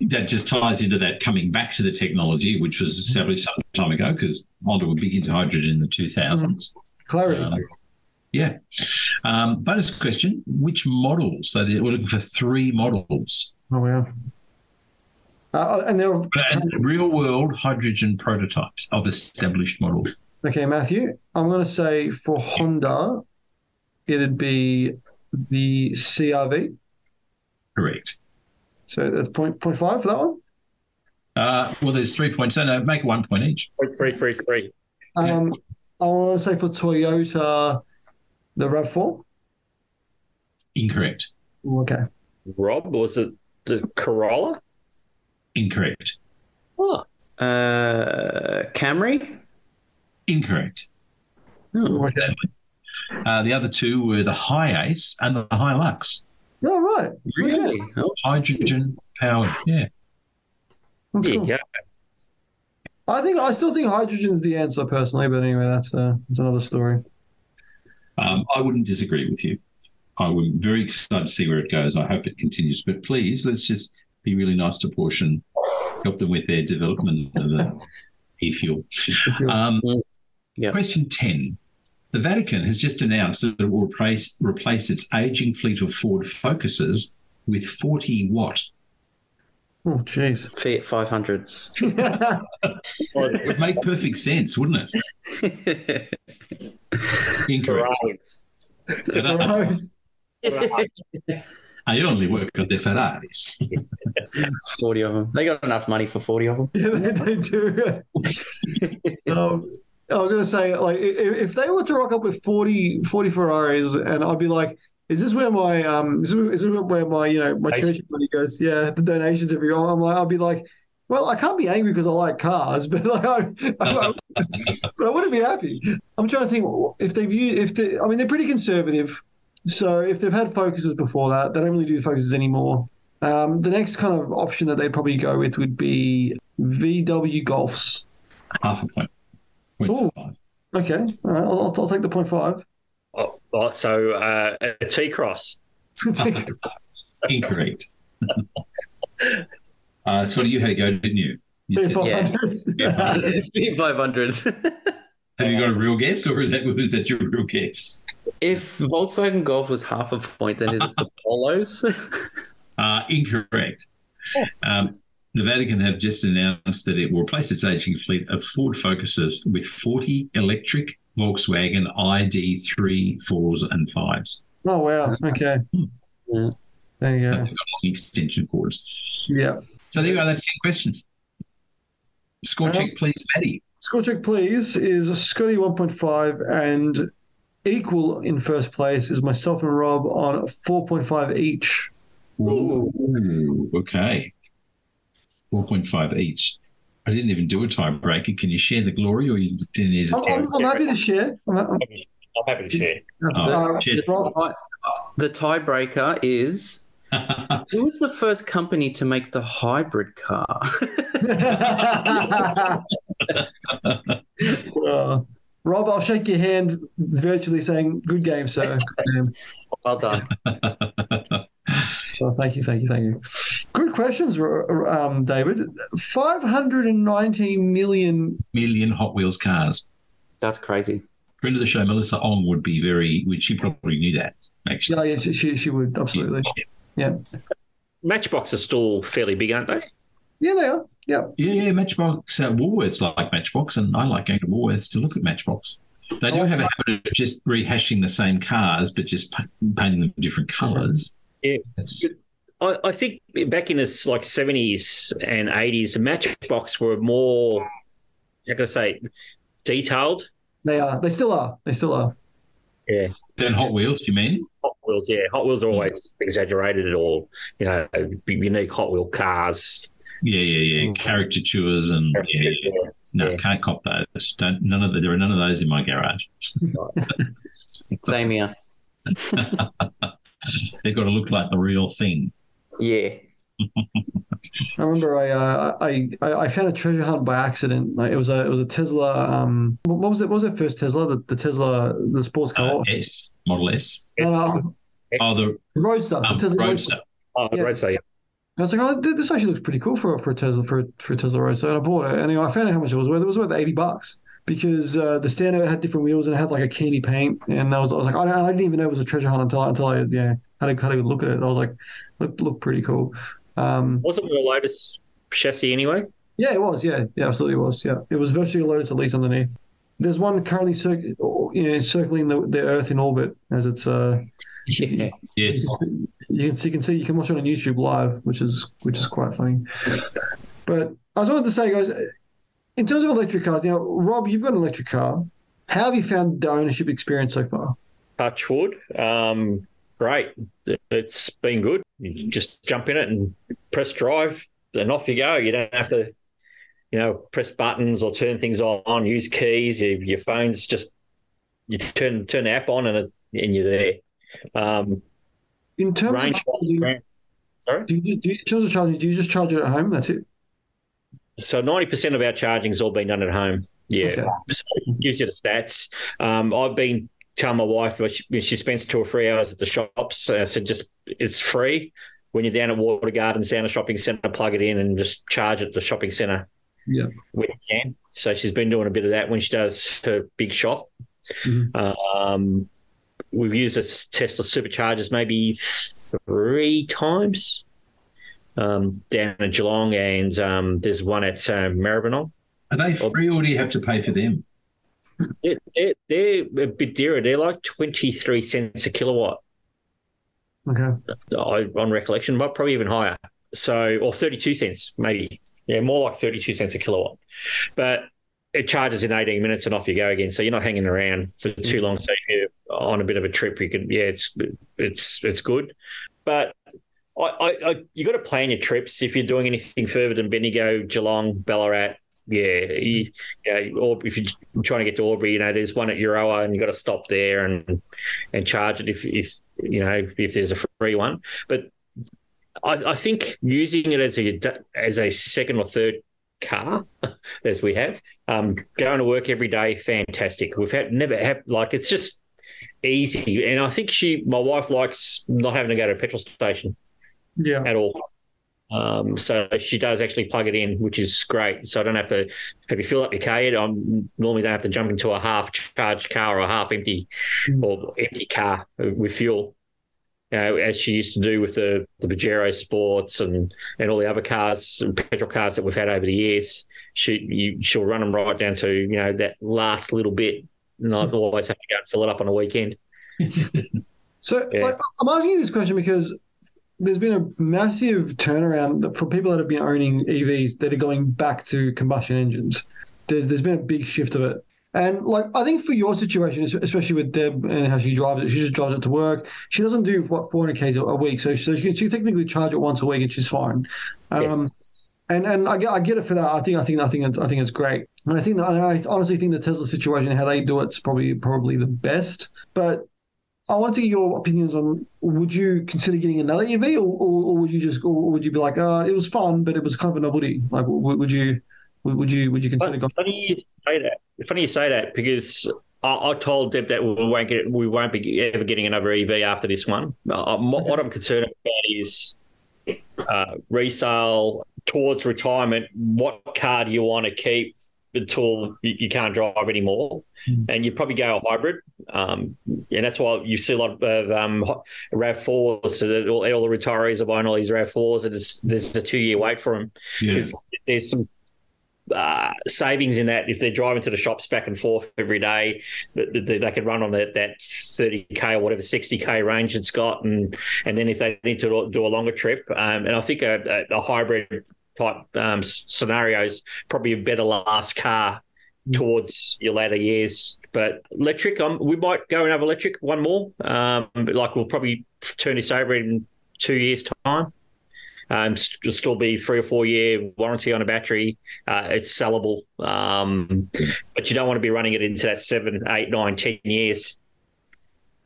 [SPEAKER 8] that just ties into that coming back to the technology, which was established some time ago, because Honda were big into hydrogen in the 2000s.
[SPEAKER 2] clarity.
[SPEAKER 8] Um, Yeah. Um, bonus question: Which models? So we're looking for three models.
[SPEAKER 2] Oh yeah. Uh, and they're
[SPEAKER 8] And real world hydrogen prototypes of established models.
[SPEAKER 2] okay, Matthew. I'm going to say for Honda, it'd be the CRV.
[SPEAKER 8] Correct.
[SPEAKER 2] So that's point point five for that one.
[SPEAKER 8] Uh, well, there's three points. So no, make one point each.
[SPEAKER 9] Three, three, three.
[SPEAKER 2] Um, I want to say for Toyota, the Rav Four.
[SPEAKER 8] Incorrect.
[SPEAKER 2] Okay.
[SPEAKER 9] Rob, was it the Corolla?
[SPEAKER 8] Incorrect.
[SPEAKER 9] Oh,
[SPEAKER 5] Uh, Camry.
[SPEAKER 8] Incorrect.
[SPEAKER 5] Oh,
[SPEAKER 2] Okay.
[SPEAKER 8] Uh, the other two were the HiAce and the High
[SPEAKER 2] All right.
[SPEAKER 5] really? Oh,
[SPEAKER 8] Hydrogen powered. Yeah.
[SPEAKER 2] That's
[SPEAKER 9] yeah,
[SPEAKER 2] cool.
[SPEAKER 9] yeah.
[SPEAKER 2] I think I still think hydrogen's the answer personally, but anyway, that's uh, that's another story.
[SPEAKER 8] Um, I wouldn't disagree with you. I would very excited to see where it goes. I hope it continues. But please, let's just be really nice to Porsche and help them with their development of the e-fuel. Um,
[SPEAKER 5] Yeah.
[SPEAKER 8] Question 10. The Vatican has just announced that it will replace, replace its aging fleet of Ford Focuses with 40 watt.
[SPEAKER 2] Oh, jeez.
[SPEAKER 5] Fiat 500s.
[SPEAKER 8] It would make perfect sense, wouldn't it? Incorrect.
[SPEAKER 9] Ferraris.
[SPEAKER 2] Ferraris.
[SPEAKER 8] I only work on the Ferraris.
[SPEAKER 5] 40 of them. They got enough money for 40 of them.
[SPEAKER 2] Yeah, they, they do. um, I was going to say, like, if, they were to rock up with 40, 40 Ferraris, and I'd be like, is this where my um, is this, is this where my you know my church money goes? Yeah, the donations every year. I'm like, I'll be like, well, I can't be angry because I like cars, but like, I, I, but I wouldn't be happy. I'm trying to think if they've used, if they, I mean, they're pretty conservative. So if they've had focuses before that, they don't really do focuses anymore. Um, the next kind of option that they'd probably go with would be VW Golfs.
[SPEAKER 8] Half a point. Point
[SPEAKER 2] Ooh. Okay, all right, I'll, I'll, I'll take the point five.
[SPEAKER 9] Oh, oh, so uh, a T Cross.
[SPEAKER 8] Incorrect. uh, Scotty, you had a go, didn't you? you said,
[SPEAKER 5] Yeah.
[SPEAKER 2] Yeah.
[SPEAKER 5] Fiat 500s.
[SPEAKER 8] have you got a real guess, or is that is that your real guess?
[SPEAKER 5] if Volkswagen Golf was half a point, then is it the Polos?
[SPEAKER 8] Uh, incorrect. Um, the Vatican have just announced that it will replace its aging fleet of Ford Focuses with 40 electric Volkswagen ID3, 4s, and 5s.
[SPEAKER 2] oh wow. Okay.
[SPEAKER 5] Yeah.
[SPEAKER 2] There you
[SPEAKER 8] But
[SPEAKER 2] go.
[SPEAKER 8] they've got long extension cords.
[SPEAKER 2] Yeah.
[SPEAKER 8] So there you go. That's 10 questions. Score
[SPEAKER 2] Well-
[SPEAKER 8] check, please, Matty.
[SPEAKER 2] Score check, please, is Scotty 1.5 and equal in first place is myself and Rob on 4.5 each.
[SPEAKER 8] Ooh, okay. 4.5 each. I didn't even do a tiebreaker. Can you share the glory or you didn't need
[SPEAKER 2] I'm,
[SPEAKER 8] a
[SPEAKER 2] I'm, I'm happy to share. I'm, I'm,
[SPEAKER 9] I'm happy to share.
[SPEAKER 8] Oh,
[SPEAKER 2] uh,
[SPEAKER 8] shit.
[SPEAKER 5] The tiebreaker is who was the first company to make the hybrid car?
[SPEAKER 2] Uh, Rob, I'll shake your hand virtually saying, good game, sir. Good game.
[SPEAKER 5] well done.
[SPEAKER 2] Well, thank you, thank you, thank you. Good questions, um, David. 519 million.
[SPEAKER 8] Million Hot Wheels cars.
[SPEAKER 5] That's crazy.
[SPEAKER 8] Friend of the show, Melissa Ong, would be very, would she probably knew that, actually.
[SPEAKER 2] Yeah, yeah she, she, she would, absolutely. Yeah.
[SPEAKER 9] Matchbox are still fairly big, aren't they?
[SPEAKER 2] Yeah, they are. Yeah.
[SPEAKER 8] Yeah, yeah, Matchbox. Uh, Woolworths like Matchbox, and I like going to Woolworths to look at Matchbox. They do
[SPEAKER 2] Oh,
[SPEAKER 8] have a habit of just rehashing the same cars, but just painting them different colours.
[SPEAKER 9] Yeah. I, I think back in the like seventies and eighties, the Matchbox were more, how can I say, detailed.
[SPEAKER 2] They are. They still are. They still are.
[SPEAKER 9] Yeah,
[SPEAKER 8] then Hot Wheels, do you mean?
[SPEAKER 9] Hot Wheels. Yeah, Hot Wheels are always exaggerated at all. you know unique Hot Wheel cars.
[SPEAKER 8] Yeah, yeah, yeah. Mm. Caricatures and yeah, yeah. no,
[SPEAKER 9] Yeah.
[SPEAKER 8] can't cop those. Don't none of the, there are none of those in my garage.
[SPEAKER 5] Same here.
[SPEAKER 8] They've got to look like the real thing.
[SPEAKER 5] Yeah.
[SPEAKER 2] I remember I, uh, I I I found a treasure hunt by accident. Like, it was a it was a Tesla. Um, what what was it? What was it first Tesla? The, the Tesla, the sports car.
[SPEAKER 8] Uh, S Model S.
[SPEAKER 2] No, no,
[SPEAKER 8] Oh, the
[SPEAKER 2] Roadster. The
[SPEAKER 8] um,
[SPEAKER 2] Tesla
[SPEAKER 8] Roadster.
[SPEAKER 9] Oh,
[SPEAKER 2] Yeah.
[SPEAKER 9] Roadster, yeah.
[SPEAKER 2] I was like, oh, this actually looks pretty cool for for a Tesla for a, for a Tesla Roadster, and I bought it. And anyway, I found out how much it was worth. It was worth eighty bucks. Because uh, the Stano had different wheels and it had like a candy paint, and I was, I was like, I, I didn't even know it was a treasure hunt until until I yeah had a, had a look at it. I was like, looked looked pretty cool. Um,
[SPEAKER 9] Wasn't the Lotus chassis anyway?
[SPEAKER 2] yeah, it was. Yeah, yeah, absolutely it was. Yeah, it was virtually a Lotus at least underneath. There's one currently cir- you know, circling the, the Earth in orbit as it's uh
[SPEAKER 9] Yeah.
[SPEAKER 8] Yes.
[SPEAKER 2] you can see, you can see you can watch it on YouTube live, which is which is quite funny. But I was wanted to say, guys, in terms of electric cars, now Rob, you've got an electric car. How have you found the ownership experience so far?
[SPEAKER 9] Touch wood. Um, great. It's been good. You just jump in it and press drive, and off you go. You don't have to, you know, press buttons or turn things on. Use keys. Your, your phone's just you turn turn the app on and it, and you're there. Um,
[SPEAKER 2] In terms
[SPEAKER 9] range.
[SPEAKER 2] of charging,
[SPEAKER 9] Sorry.
[SPEAKER 2] do you, do you, in terms of charging, do you just charge it at home? That's it.
[SPEAKER 9] So ninety percent of our charging's all been done at home. Yeah,
[SPEAKER 2] Okay.
[SPEAKER 9] so it gives you the stats. Um, I've been telling my wife she, she spends two or three hours at the shops. I said just it's free when you're down at Watergardens, down at shopping centre. Plug it in and just charge at the shopping centre
[SPEAKER 2] Yeah.
[SPEAKER 9] when you can. So she's been doing a bit of that when she does her big shop.
[SPEAKER 2] Mhm.
[SPEAKER 9] Um, we've used a Tesla superchargers maybe three times um, down in Geelong, and um, there's one at uh, Maribyrnong.
[SPEAKER 8] Are they free or do you have to pay for them?
[SPEAKER 9] They're, they're, they're a bit dearer. They're like 23 cents a kilowatt
[SPEAKER 2] Okay.
[SPEAKER 9] I- on recollection, but probably even higher. So, or 32 cents, maybe. Yeah, more like 32 cents a kilowatt. But it charges in 18 minutes and off you go again. So you're not hanging around for too long. So if you're on a bit of a trip, you can, yeah, it's, it's, it's good. But I, I, I you got to plan your trips. If you're doing anything further than Bendigo, Geelong, Ballarat, yeah, you, yeah, or if you're trying to get to Albury, you know, there's one at Euroa, and you got to stop there and and charge it if if you know if there's a free one. But I, I think using it as a as a second or third car, as we have, um, going to work every day, fantastic. We've had never had like it's just easy, and I think she, my wife, likes not having to go to a petrol station
[SPEAKER 2] Yeah.
[SPEAKER 9] at all. Um, so she does actually plug it in, which is great. So I don't have to have you fill up your car. I normally don't have to jump into a half charged car or a half empty or empty car with fuel. You know, as she used to do with the the Pajero Sports and and all the other cars, and petrol cars that we've had over the years. She you, she'll run them right down to you know that last little bit, and I always have to go and fill it up on a weekend.
[SPEAKER 2] So
[SPEAKER 9] Yeah.
[SPEAKER 2] like, I'm asking you this question because there's been a massive turnaround for people that have been owning EVs that are going back to combustion engines. There's there's been a big shift of it. And like I think for your situation, especially with Deb and how she drives it, she just drives it to work. She doesn't do what 400 k's a- week, so so she can, she technically charge it once a week and she's fine. Um, and and I get I get it for that. I think I think I think it's, I think it's great. And I think that, I honestly think the Tesla situation, how they do it's probably probably the best. But I want to get your opinions on would you consider getting another EV or, or, or would you just or would you be like, uh, it was fun, but it was kind of a novelty? Like, would, would you would you would you consider going?
[SPEAKER 9] Funny you say that. Funny you say that because I, I told Deb that we won't get we won't be ever getting another EV after this one. Uh, what what I'm concerned about is uh, resale towards retirement. What car do you want to keep until you, you can't drive anymore? And you probably go a hybrid. Um, and that's why you see a lot of um, Rav fours. So that all, all the retirees are buying all these Rav fours. And it's, there's a two year wait for them.
[SPEAKER 8] Yeah.
[SPEAKER 9] There's, some uh, savings in that if they're driving to the shops back and forth every day, that that they could run on that that 30k or whatever 60k range it's got, and and then if they need to do a longer trip, um, and I think a, a, a hybrid type um, s- scenario is probably a better last car towards your later years. But electric, um, we might go and have electric one more. Um, but like we'll probably turn this over in two years' time. Um, it'll still be three or four year warranty on a battery. Uh, it's sellable, um, but you don't want to be running it into that seven, eight, nine, ten years.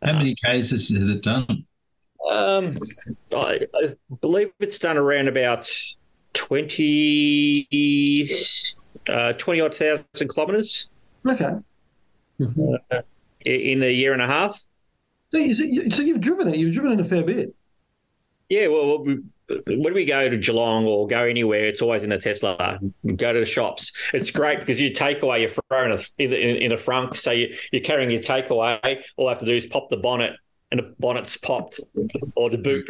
[SPEAKER 8] How many cases has it done?
[SPEAKER 9] Um, I, I believe it's done around about 20, uh, 20 odd thousand kilometres
[SPEAKER 2] Okay,
[SPEAKER 9] i- in a year and a half.
[SPEAKER 2] so, you, so you- so you've driven it. You've driven it a fair bit.
[SPEAKER 9] Yeah, well, we, when we go to Geelong or go anywhere, it's always in a Tesla. Go to the shops. It's great because you take away your throwing a, in, in a frunk. So you, you're carrying your takeaway. All I have to do is pop the bonnet, and the bonnet's popped, or the boot.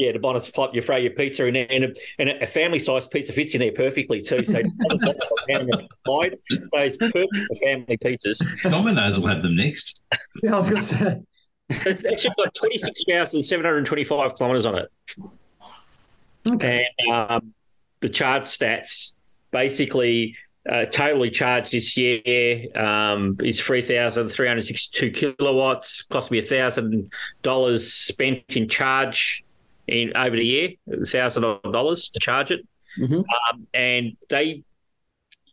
[SPEAKER 9] Yeah, the bonnet's popped. You throw your pizza in there, and a, and a family-sized pizza fits in there perfectly too. So, so it's perfect for family pizzas.
[SPEAKER 8] Domino's will have them next.
[SPEAKER 2] Yeah, I was going to say.
[SPEAKER 9] It's actually got 26,725 kilometres on it.
[SPEAKER 2] Okay.
[SPEAKER 9] And um, the charge stats basically uh, totally charged this year um, is 3,362 kilowatts, cost me $1,000 spent in charge in over the year, $1,000 to charge it.
[SPEAKER 5] Mhm.
[SPEAKER 9] Um, and they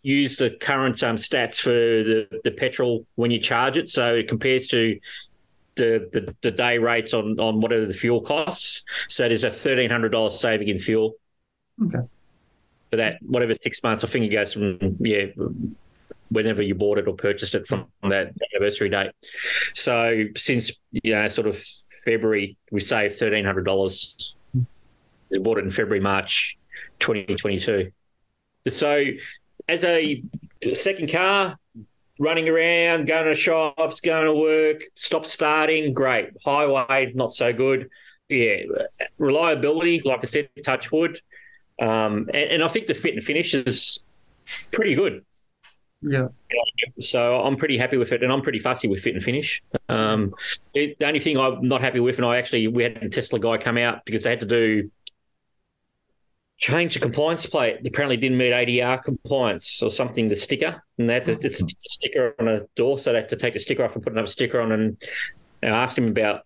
[SPEAKER 9] use the current um, stats for the, the petrol when you charge it. So it compares to the, the, the day rates on, on whatever the fuel costs. So there's a $1,300 saving in fuel.
[SPEAKER 2] Okay.
[SPEAKER 9] For that, whatever six months, I think it goes from, yeah, whenever you bought it or purchased it from that anniversary date. So since, you know, sort of February, we saved $1,300. We bought it in February, March 2022. So as a second car, running around, going to shops, going to work, stop starting, great. Highway, not so good. Yeah, reliability, like I said, touch wood. Um, and, and I think the fit and finish is pretty good.
[SPEAKER 2] Yeah.
[SPEAKER 9] So I'm pretty happy with it, and I'm pretty fussy with fit and finish. Um, it, the only thing I'm not happy with, and I actually we had a Tesla guy come out because they had to do change the compliance plate. They apparently didn't meet ADR compliance or something. The sticker, and they had to it's a sticker on a door, so they had to take the sticker off and put another sticker on. And I asked him about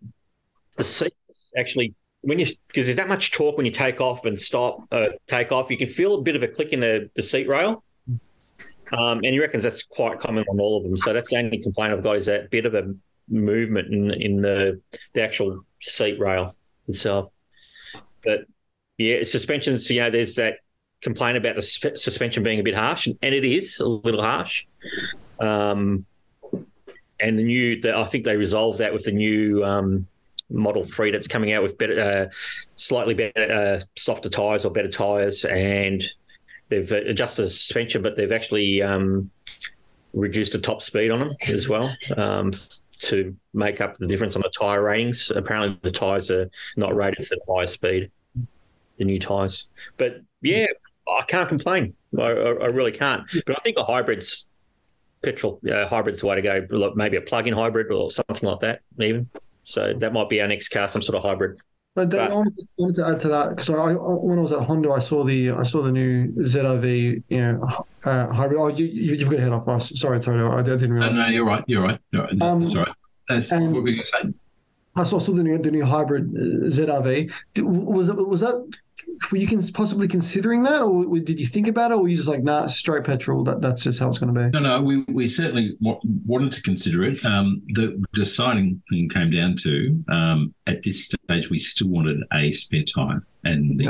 [SPEAKER 9] the seats. Actually, when you because there's that much torque when you take off and stop, uh, take off, you can feel a bit of a click in the, the seat rail. Um, and he reckons that's quite common on all of them. So that's the only complaint I've got is that bit of a movement in in the the actual seat rail itself. But yeah, suspensions. You know, there's that complaint about the sp- suspension being a bit harsh, and it is a little harsh. Um, and the new, the, I think they resolved that with the new um, Model Three that's coming out with better, uh, slightly better, uh, softer tires or better tires, and they've adjusted the suspension, but they've actually um, reduced the top speed on them as well um, to make up the difference on the tire ratings. Apparently, the tires are not rated for the higher speed, the new tires. But yeah, I can't complain. I, I, really can't. But I think a hybrid's petrol uh, hybrid's the way to go. Maybe a plug-in hybrid or something like that, even. So that might be our next car, some sort of hybrid.
[SPEAKER 2] But then
[SPEAKER 9] But-
[SPEAKER 2] I wanted, I wanted to add to that because I, I when I was at Honda, I saw the I saw the new ZRV, you know, uh, hybrid. Oh, you, you you've got a head off. Oh, sorry, sorry, I didn't
[SPEAKER 8] No,
[SPEAKER 2] realize.
[SPEAKER 8] no, you're right. You're right. You're right.
[SPEAKER 2] Um,
[SPEAKER 8] That's all right. That's
[SPEAKER 2] and-
[SPEAKER 8] what were you going to say?
[SPEAKER 2] I saw the new the new hybrid uh, ZRV. Was was that were you can possibly considering that, or did you think about it, or were you just like nah, straight petrol? That that's just how it's going to be.
[SPEAKER 8] No, no, we, we certainly wa- wanted to consider it. Um, the deciding thing came down to um, at this stage we still wanted a spare tire, and the,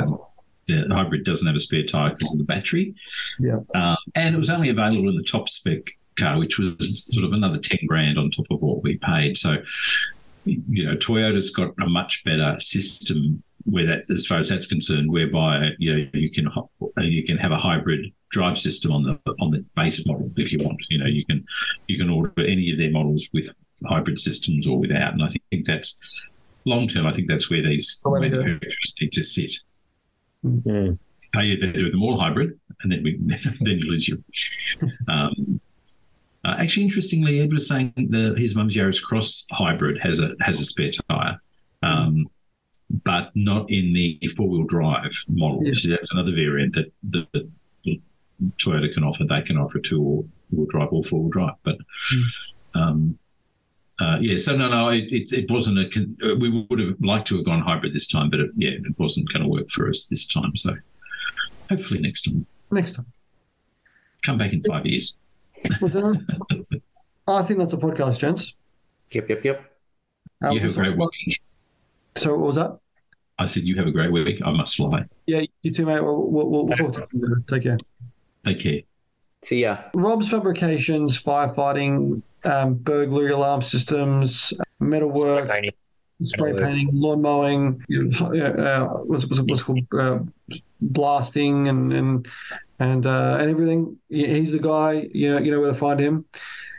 [SPEAKER 2] Yeah.
[SPEAKER 8] the hybrid doesn't have a spare tire because of the battery.
[SPEAKER 2] Yeah.
[SPEAKER 8] Um, and it was only available in the top spec car, which was sort of another ten grand on top of what we paid. So, you know, Toyota's got a much better system where that, as far as that's concerned, whereby you know you can you can have a hybrid drive system on the on the base model if you want. You know, you can you can order any of their models with hybrid systems or without, and I think that's long term. I think that's where these
[SPEAKER 2] The way to go.
[SPEAKER 8] manufacturers need to sit.
[SPEAKER 9] Mm.
[SPEAKER 8] Pay you to do them all hybrid, and then we then you lose you. Um, uh, actually, interestingly, Ed was saying that his mum's Yaris Cross hybrid has a has a spare tire, um, but not in the four wheel drive model.
[SPEAKER 2] Yeah.
[SPEAKER 8] So that's another variant that the, the Toyota can offer. They can offer two wheel drive or four wheel drive, but. Um, uh, yeah, so no, no, it, it, it wasn't a. Con- uh, we would have liked to have gone hybrid this time, but it, yeah, it wasn't going to work for us this time. So hopefully next time,
[SPEAKER 2] Next time.
[SPEAKER 8] come back in five years.
[SPEAKER 2] Well, I think that's a podcast, gents.
[SPEAKER 5] Yep, yep, yep.
[SPEAKER 2] Uh,
[SPEAKER 8] you have a great week.
[SPEAKER 2] So what was that?
[SPEAKER 8] I said you have a great week. I must fly.
[SPEAKER 2] Yeah, you too, mate. We'll, we'll, we'll talk to you. Take care.
[SPEAKER 8] Take care.
[SPEAKER 5] See ya.
[SPEAKER 2] Rob's Fabrications, firefighting, um, burglary alarm systems, metalwork,
[SPEAKER 9] Tiny.
[SPEAKER 2] spray
[SPEAKER 9] Oh,
[SPEAKER 2] painting, lawn mowing, you know, uh, what's, what's, what's called uh, blasting and and and uh, and everything. He's the guy. You know, you know where to find him.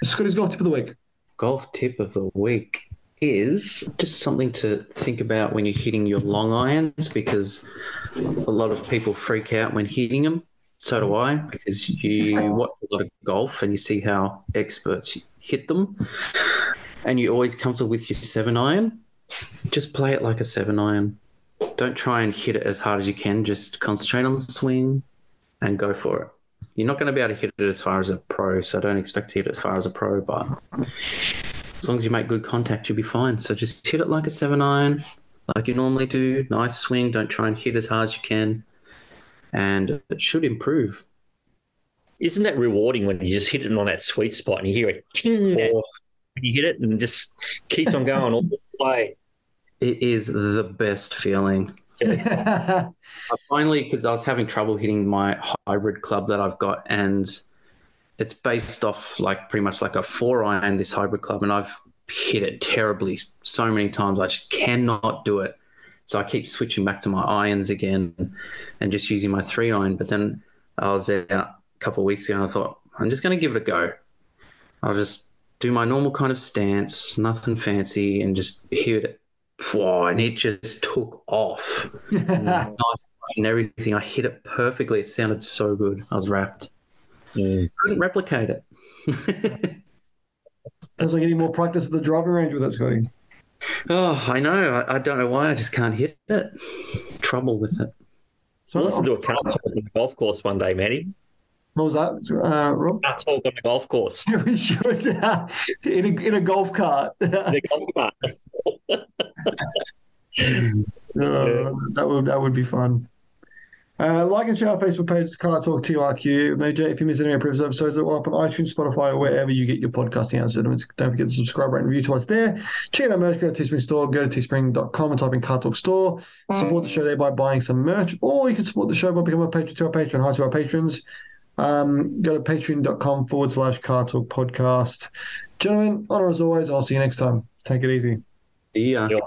[SPEAKER 2] Scotty's golf tip of the week.
[SPEAKER 5] Golf tip of the week is just something to think about when you're hitting your long irons because a lot of people freak out when hitting them. So do I because you watch a lot of golf and you see how experts hit them, and you're always comfortable with your seven iron. Just play it like a seven iron. Don't try and hit it as hard as you can. Just concentrate on the swing and go for it. You're not going to be able to hit it as far as a pro, so don't expect to hit it as far as a pro, but as long as you make good contact, you'll be fine. So just hit it like a seven iron, like you normally do. Nice swing. Don't try and hit as hard as you can, and it should improve.
[SPEAKER 9] Isn't that rewarding when you just hit it on that sweet spot and you hear it ting oh. that-
[SPEAKER 5] Or
[SPEAKER 9] you hit it and just keeps on going all the way?
[SPEAKER 5] it is the best feeling. I finally, because I was having trouble hitting my hybrid club that I've got, and it's based off like pretty much like a four iron, this hybrid club, and I've hit it terribly so many times. I just cannot do it. So I keep switching back to my irons again and just using my three iron. But then I was out a couple of weeks ago and I thought, I'm just going to give it a go. I'll just do my normal kind of stance, nothing fancy, and just hit it. Whoa, and it just took off nice and everything. I hit it perfectly. It sounded so good. I was rapt. Couldn't replicate it.
[SPEAKER 2] Sounds like getting more practice at the driving range with that, Scotty.
[SPEAKER 5] oh, I know. I, I don't know why. I just can't hit it. Trouble with it.
[SPEAKER 2] So,
[SPEAKER 9] We'll have to do a Car Torque on the golf course one day, Matty.
[SPEAKER 2] what was that, uh, Rob?
[SPEAKER 9] Car Torque on the golf course.
[SPEAKER 2] we should uh, in a in a golf cart.
[SPEAKER 9] The golf cart.
[SPEAKER 2] Uh, that would that would be fun. Uh, like and share our Facebook page, Car Torque TRQ. Major, if you miss any of our previous episodes, they're up on iTunes, Spotify, or wherever you get your podcasting out. So don't forget to subscribe, rate, and review to us there. Check out our merch, go to Teespring Store, go to teespring.com and type in Car Torque Store. Support the show there by buying some merch, or you can support the show by becoming a patron to our Patreon. Hi to our patrons. Um, go to patreon.com forward slash Car Torque Podcast. Gentlemen, honor as always. I'll see you next time. Take it easy.
[SPEAKER 5] See ya.
[SPEAKER 9] Yeah.